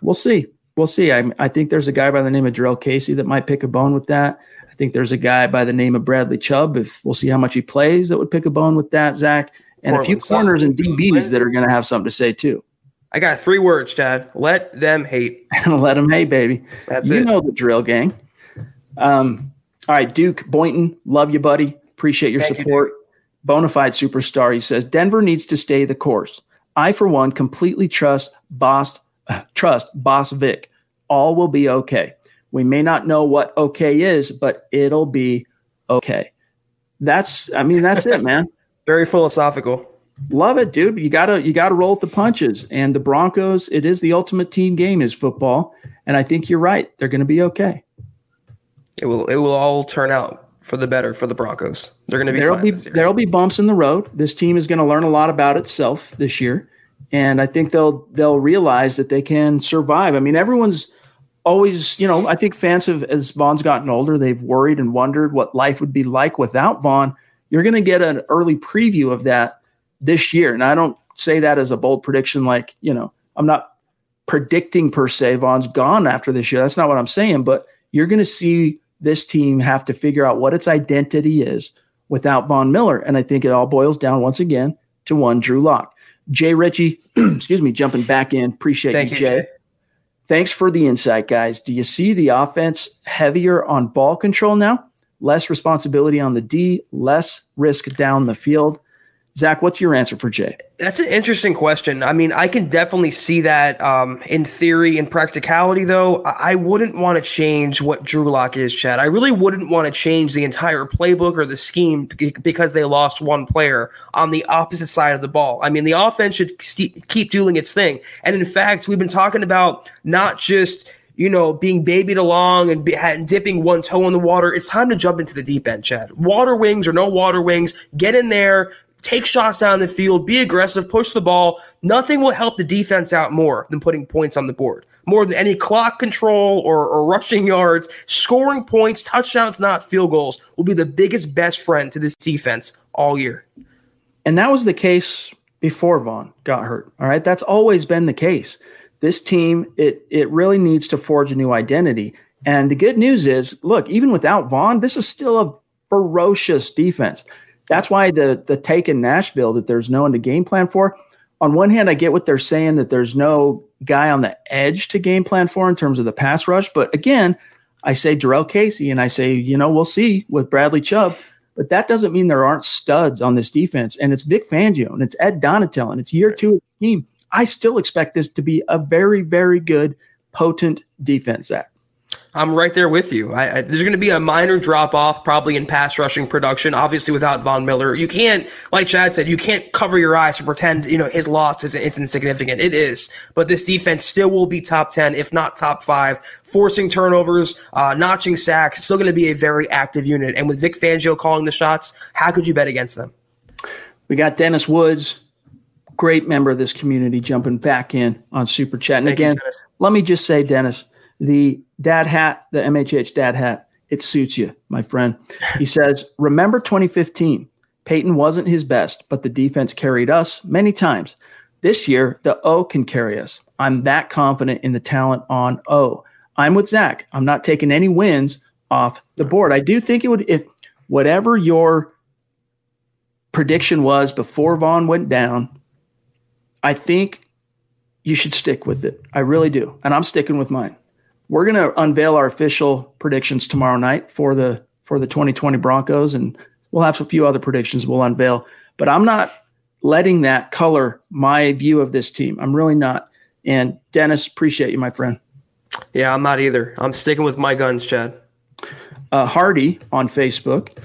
we'll see. We'll see. I, I think there's a guy by the name of Jurrell Casey that might pick a bone with that. I think there's a guy by the name of Bradley Chubb. If we'll see how much he plays, that would pick a bone with that, Zach, and Portland a few corners and DBs that are going to have something to say too. I got three words, Chad. Let them hate. Let them hate, baby. That's you it. You know the drill, gang. Um, all right, Duke Boynton, love you, buddy. Appreciate your Thank support. You, Bonafide superstar. He says Denver needs to stay the course. I, for one, completely trust Boss trust Boss Vic. All will be okay. We may not know what okay is, but it'll be okay. That's, I mean, that's it, man. Very philosophical. Love it, dude. You gotta you gotta roll with the punches. And the Broncos, it is the ultimate team game is football. And I think you're right. They're gonna be okay. It will it will all turn out for the better for the Broncos. They're gonna be there'll be there'll be bumps in the road. This team is gonna learn a lot about itself this year and I think they'll they'll realize that they can survive. I mean, everyone's always, you know, I think fans have as Von's gotten older, they've worried and wondered what life would be like without Von. You're going to get an early preview of that this year, and I don't say that as a bold prediction. Like, you know, I'm not predicting per se Von's gone after this year. That's not what I'm saying, but you're going to see this team have to figure out what its identity is without Von Miller, and I think it all boils down once again to one Drew Lock. Jay Ritchie, excuse me, jumping back in. Appreciate Thank you, Jay. Jay. Thanks for the insight, guys. Do you see the offense heavier on ball control now? Less responsibility on the D, less risk down the field. Zach, what's your answer for Jay? That's an interesting question. I mean, I can definitely see that um, in theory and practicality, though. I wouldn't want to change what Drew Lock is, Chad. I really wouldn't want to change the entire playbook or the scheme because they lost one player on the opposite side of the ball. I mean, the offense should st- keep doing its thing. And in fact, we've been talking about not just you know, being babied along and, be, and dipping one toe in the water. It's time to jump into the deep end, Chad. Water wings or no water wings, get in there, take shots down the field, be aggressive, push the ball. Nothing will help the defense out more than putting points on the board. More than any clock control or, or rushing yards, scoring points, touchdowns, not field goals, will be the biggest best friend to this defense all year. And that was the case before Von got hurt. All right. That's always been the case. This team, it it really needs to forge a new identity. And the good news is, look, even without Von, this is still a ferocious defense. That's why the the take in Nashville that there's no one to game plan for. On one hand, I get what they're saying that there's no guy on the edge to game plan for in terms of the pass rush. But again, I say Jurrell Casey and I say, you know, we'll see with Bradley Chubb. But that doesn't mean there aren't studs on this defense. And it's Vic Fangio and it's Ed Donatell and it's year two of the team. I still expect this to be a very, very good, potent defense, Zach. I'm right there with you. I, I, there's going to be a minor drop off probably in pass rushing production. Obviously, without Von Miller, you can't, like Chad said, you can't cover your eyes to pretend you know his loss is it's insignificant. It is, but this defense still will be top ten, if not top five, forcing turnovers, uh, notching sacks. Still going to be a very active unit. And with Vic Fangio calling the shots, how could you bet against them? We got Dennis Woods, great member of this community, jumping back in on Super Chat. And Thank again, you, let me just say, Dennis the dad hat, the MHH dad hat, it suits you, my friend. He says, Remember 2015? Peyton wasn't his best, but the defense carried us many times. This year, the O can carry us. I'm that confident in the talent on O. I'm with Zach. I'm not taking any wins off the board. I do think it would, if whatever your prediction was before Von went down, I think you should stick with it. I really do. And I'm sticking with mine. We're going to unveil our official predictions tomorrow night for the for the 2020 Broncos, and we'll have a few other predictions we'll unveil. But I'm not letting that color my view of this team. I'm really not. And Dennis, appreciate you, my friend. Yeah, I'm not either. I'm sticking with my guns, Chad. Uh, Hardy on Facebook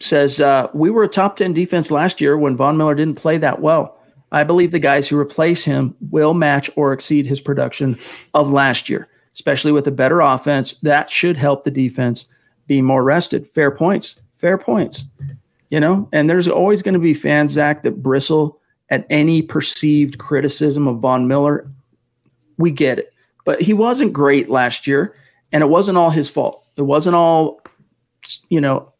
says uh, we were a top 10 defense last year when Von Miller didn't play that well. I believe the guys who replace him will match or exceed his production of last year especially with a better offense. That should help the defense be more rested. Fair points. Fair points. You know, and there's always going to be fans, Zach, that bristle at any perceived criticism of Von Miller. We get it. But he wasn't great last year, and it wasn't all his fault. It wasn't all, you know,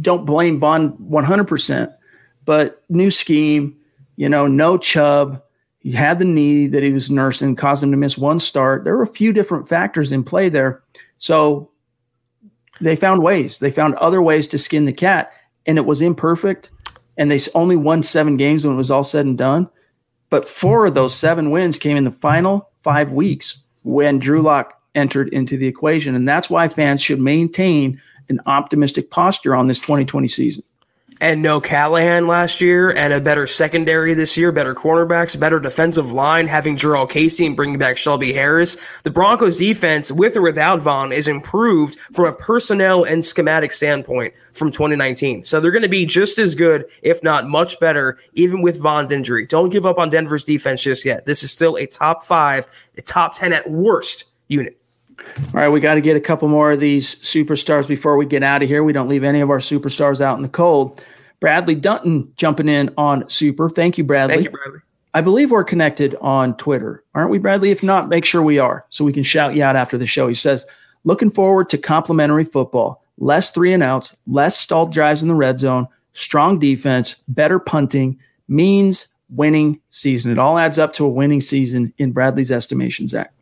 don't blame Von 100%, but new scheme, you know, no Chubb, he had the knee that he was nursing, caused him to miss one start. There were a few different factors in play there. So they found ways. They found other ways to skin the cat, and it was imperfect. And they only won seven games when it was all said and done. But four of those seven wins came in the final five weeks when Drew Lock entered into the equation. And that's why fans should maintain an optimistic posture on this 2020 season and no Callahan last year, and a better secondary this year, better cornerbacks, better defensive line, having Jurrell Casey and bringing back Shelby Harris. The Broncos defense, with or without Von, is improved from a personnel and schematic standpoint from 2019. So they're going to be just as good, if not much better, even with Von's injury. Don't give up on Denver's defense just yet. This is still a top five, a top 10 at worst unit. All right, we got to get a couple more of these superstars before we get out of here. We don't leave any of our superstars out in the cold. Bradley Dutton jumping in on Super. Thank you, Bradley. Thank you, Bradley. I believe we're connected on Twitter, aren't we, Bradley? If not, make sure we are so we can shout you out after the show. He says, looking forward to complimentary football, less three and outs, less stalled drives in the red zone, strong defense, better punting, means winning season. It all adds up to a winning season in Bradley's estimation, Zach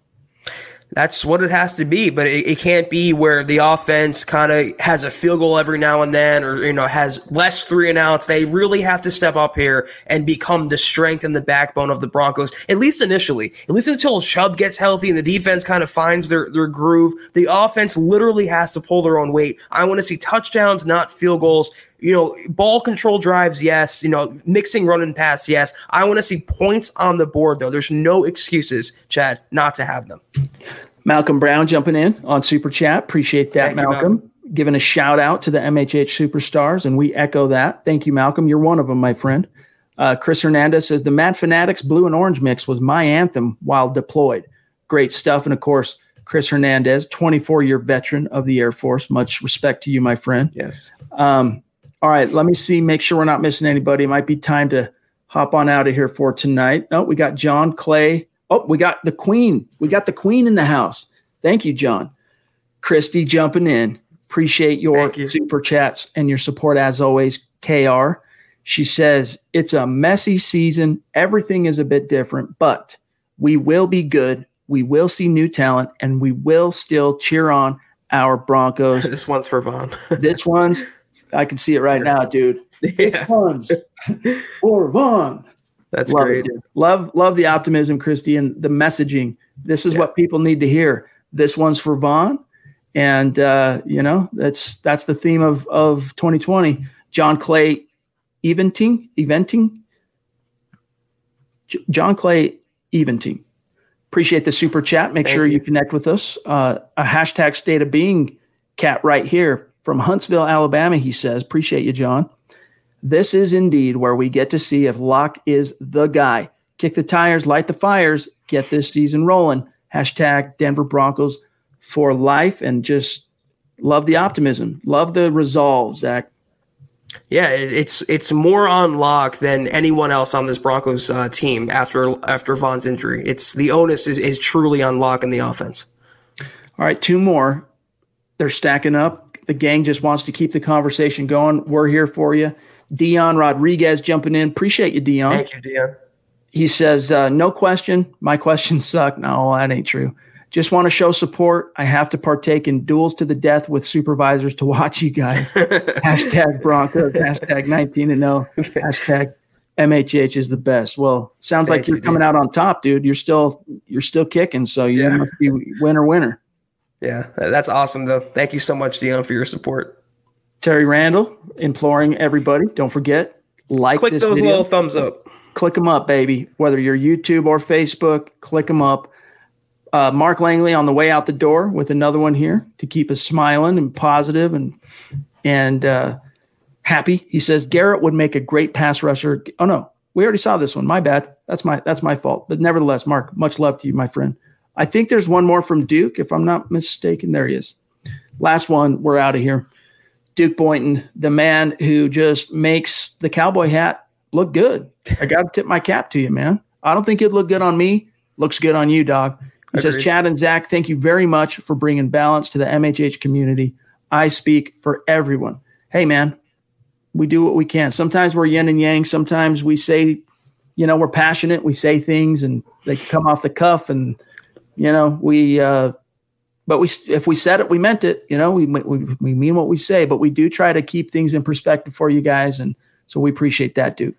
that's what it has to be. But it, it can't be where the offense kind of has a field goal every now and then, or you know has less three and outs. They really have to step up here and become the strength and the backbone of the Broncos, at least initially. At least until Chubb gets healthy and the defense kind of finds their their groove. The offense literally has to pull their own weight. I want to see touchdowns, not field goals you know, ball control drives, yes. You know, mixing run and pass, yes. I want to see points on the board, though. There's no excuses, Chad, not to have them. Malcolm Brown jumping in on Super Chat. Appreciate that, Malcolm. You, Malcolm. Giving a shout out to the MHH superstars, and we echo that. Thank you, Malcolm. You're one of them, my friend. Uh, Chris Hernandez says the Mad Fanatics blue and orange mix was my anthem while deployed. Great stuff. And of course, Chris Hernandez, 24 year veteran of the Air Force. Much respect to you, my friend. Yes. Um, all right, let me see, make sure we're not missing anybody. It might be time to hop on out of here for tonight. Oh, we got John Clay. Oh, we got the Queen. We got the Queen in the house. Thank you, John. Christy jumping in. Appreciate your you. super chats and your support as always, KR. She says, It's a messy season. Everything is a bit different, but we will be good. We will see new talent and we will still cheer on our Broncos. this one's for Von. this one's, I can see it right now, dude. Yeah. one's for Von. That's love great. It. Love, love the optimism, Christy, and the messaging. This is what people need to hear. This one's for Von, and uh, you know that's that's the theme of of 2020. John Clay, eventing, eventing. J- John Clay, eventing. Appreciate the super chat. Make Thank sure you. you. connect with us. Uh, a hashtag state of being cat right here from Huntsville, Alabama. He says, "Appreciate you, John." This is indeed where we get to see if Lock is the guy. Kick the tires, light the fires, get this season rolling. Hashtag Denver Broncos for life and just love the optimism. Love the resolve, Zach. Yeah, it's it's more on lock than anyone else on this Broncos uh, team after after Von's injury. It's the onus is, is truly on lock in the offense. All right, two more. They're stacking up. The gang just wants to keep the conversation going. We're here for you. Dion Rodriguez jumping in. Appreciate you, Dion. Thank you, Dion. He says, uh, no question. My questions suck. No, that ain't true. Just want to show support. I have to partake in duels to the death with supervisors to watch you guys. hashtag Broncos, hashtag 19 and 0, hashtag MHH is the best. Well, sounds like you're you, coming out on top, dude. You're still you're still kicking, so you Yeah. must be winner winner. Yeah, that's awesome though. Thank you so much, Dion, for your support. Terry Randall imploring everybody, don't forget, like Click those video. little thumbs up. click them up, baby. Whether you're YouTube or Facebook, click them up. Uh, Mark Langley on the way out the door with another one here to keep us smiling and positive and and uh, happy. He says Garett would make a great pass rusher. Oh no, we already saw this one. My bad. That's my that's my fault. But nevertheless, Mark, much love to you, my friend. I think there's one more from Duke, if I'm not mistaken. There he is. Last one. We're out of here. Duke Boynton, the man who just makes the cowboy hat look good. I got to tip my cap to you, man. I don't think it'd look good on me. Looks good on you, dog. He says, Chad and Zach, thank you very much for bringing balance to the MHH community. I speak for everyone. Hey, man, we do what we can. Sometimes we're yin and yang. Sometimes we say, you know, we're passionate. We say things and they come off the cuff and, you know, we, uh, but we, if we said it, we meant it. You know, we, we we mean what we say. But we do try to keep things in perspective for you guys, and so we appreciate that, Duke.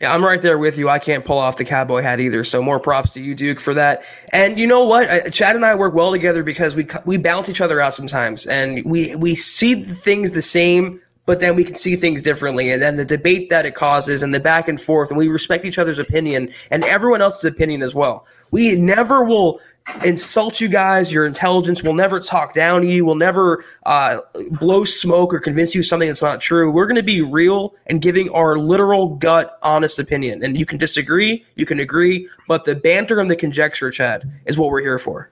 Yeah, I'm right there with you. I can't pull off the cowboy hat either. So more props to you, Duke, for that. And you know what? Uh, Chad and I work well together because we we bounce each other out sometimes, and we we see things the same, but then we can see things differently. And then the debate that it causes, and the back and forth, and we respect each other's opinion and everyone else's opinion as well. We never will insult you guys. Your intelligence will never talk down to you. We'll never uh, blow smoke or convince you something that's not true. We're going to be real and giving our literal gut, honest opinion. And you can disagree, you can agree, but the banter and the conjecture, Chad, is what we're here for.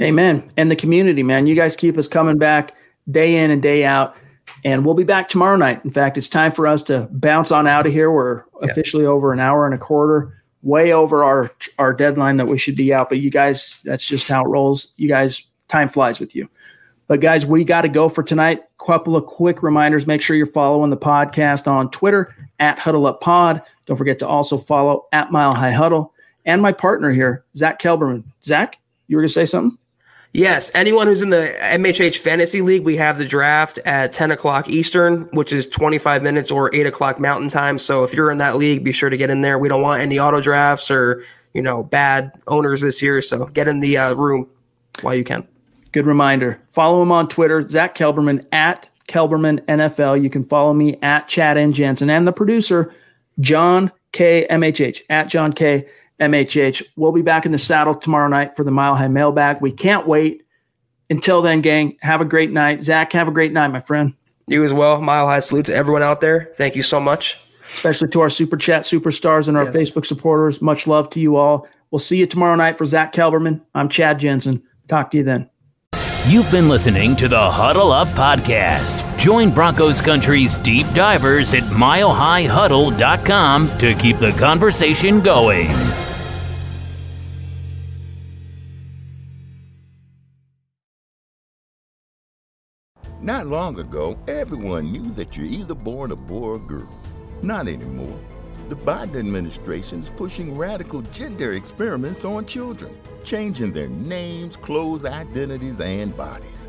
Amen. And the community, man, you guys keep us coming back day in and day out. And we'll be back tomorrow night. In fact, it's time for us to bounce on out of here. We're officially over an hour and a quarter, way over our our deadline that we should be out. But you guys, that's just how it rolls. You guys, time flies with you. But guys, we got to go for tonight. Couple of quick reminders. Make sure you're following the podcast on Twitter at Huddle Up Pod. Don't forget to also follow at Mile High Huddle and my partner here, Zach Kelberman. Zach, you were gonna say something? Yes, anyone who's in the MHH Fantasy League, we have the draft at 10 o'clock Eastern, which is 25 minutes or 8 o'clock Mountain Time. So if you're in that league, be sure to get in there. We don't want any auto drafts or, you know, bad owners this year. So get in the uh, room while you can. Good reminder. Follow him on Twitter, Zach Kelberman at Kelberman NFL. You can follow me at Chad N. Jensen and the producer, John K. MHH at John K. MHH. We'll be back in the saddle tomorrow night for the Mile High Mailbag. We can't wait. Until then, gang, have a great night. Zach, have a great night, my friend. You as well. Mile high salute to everyone out there. Thank you so much. Especially to our super chat superstars and our Yes. Facebook supporters. Much love to you all. We'll see you tomorrow night for Zach Kelberman. I'm Chad Jensen. Talk to you then. You've been listening to the Huddle Up Podcast. Join Broncos Country's deep divers at milehighhuddle.com to keep the conversation going. Not long ago, everyone knew that you're either born a boy or girl. Not anymore. The Biden administration is pushing radical gender experiments on children, changing their names, clothes, identities, and bodies.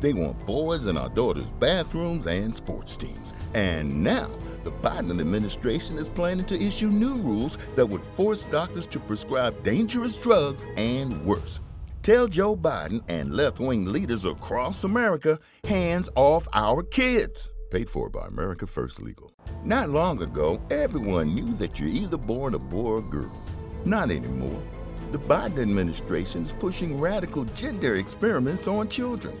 They want boys in our daughters' bathrooms and sports teams. And now, the Biden administration is planning to issue new rules that would force doctors to prescribe dangerous drugs and worse. Tell Joe Biden and left wing leaders across America hands off our kids. Paid for by America First Legal. Not long ago, everyone knew that you're either born a boy or girl. Not anymore. The Biden administration is pushing radical gender experiments on children,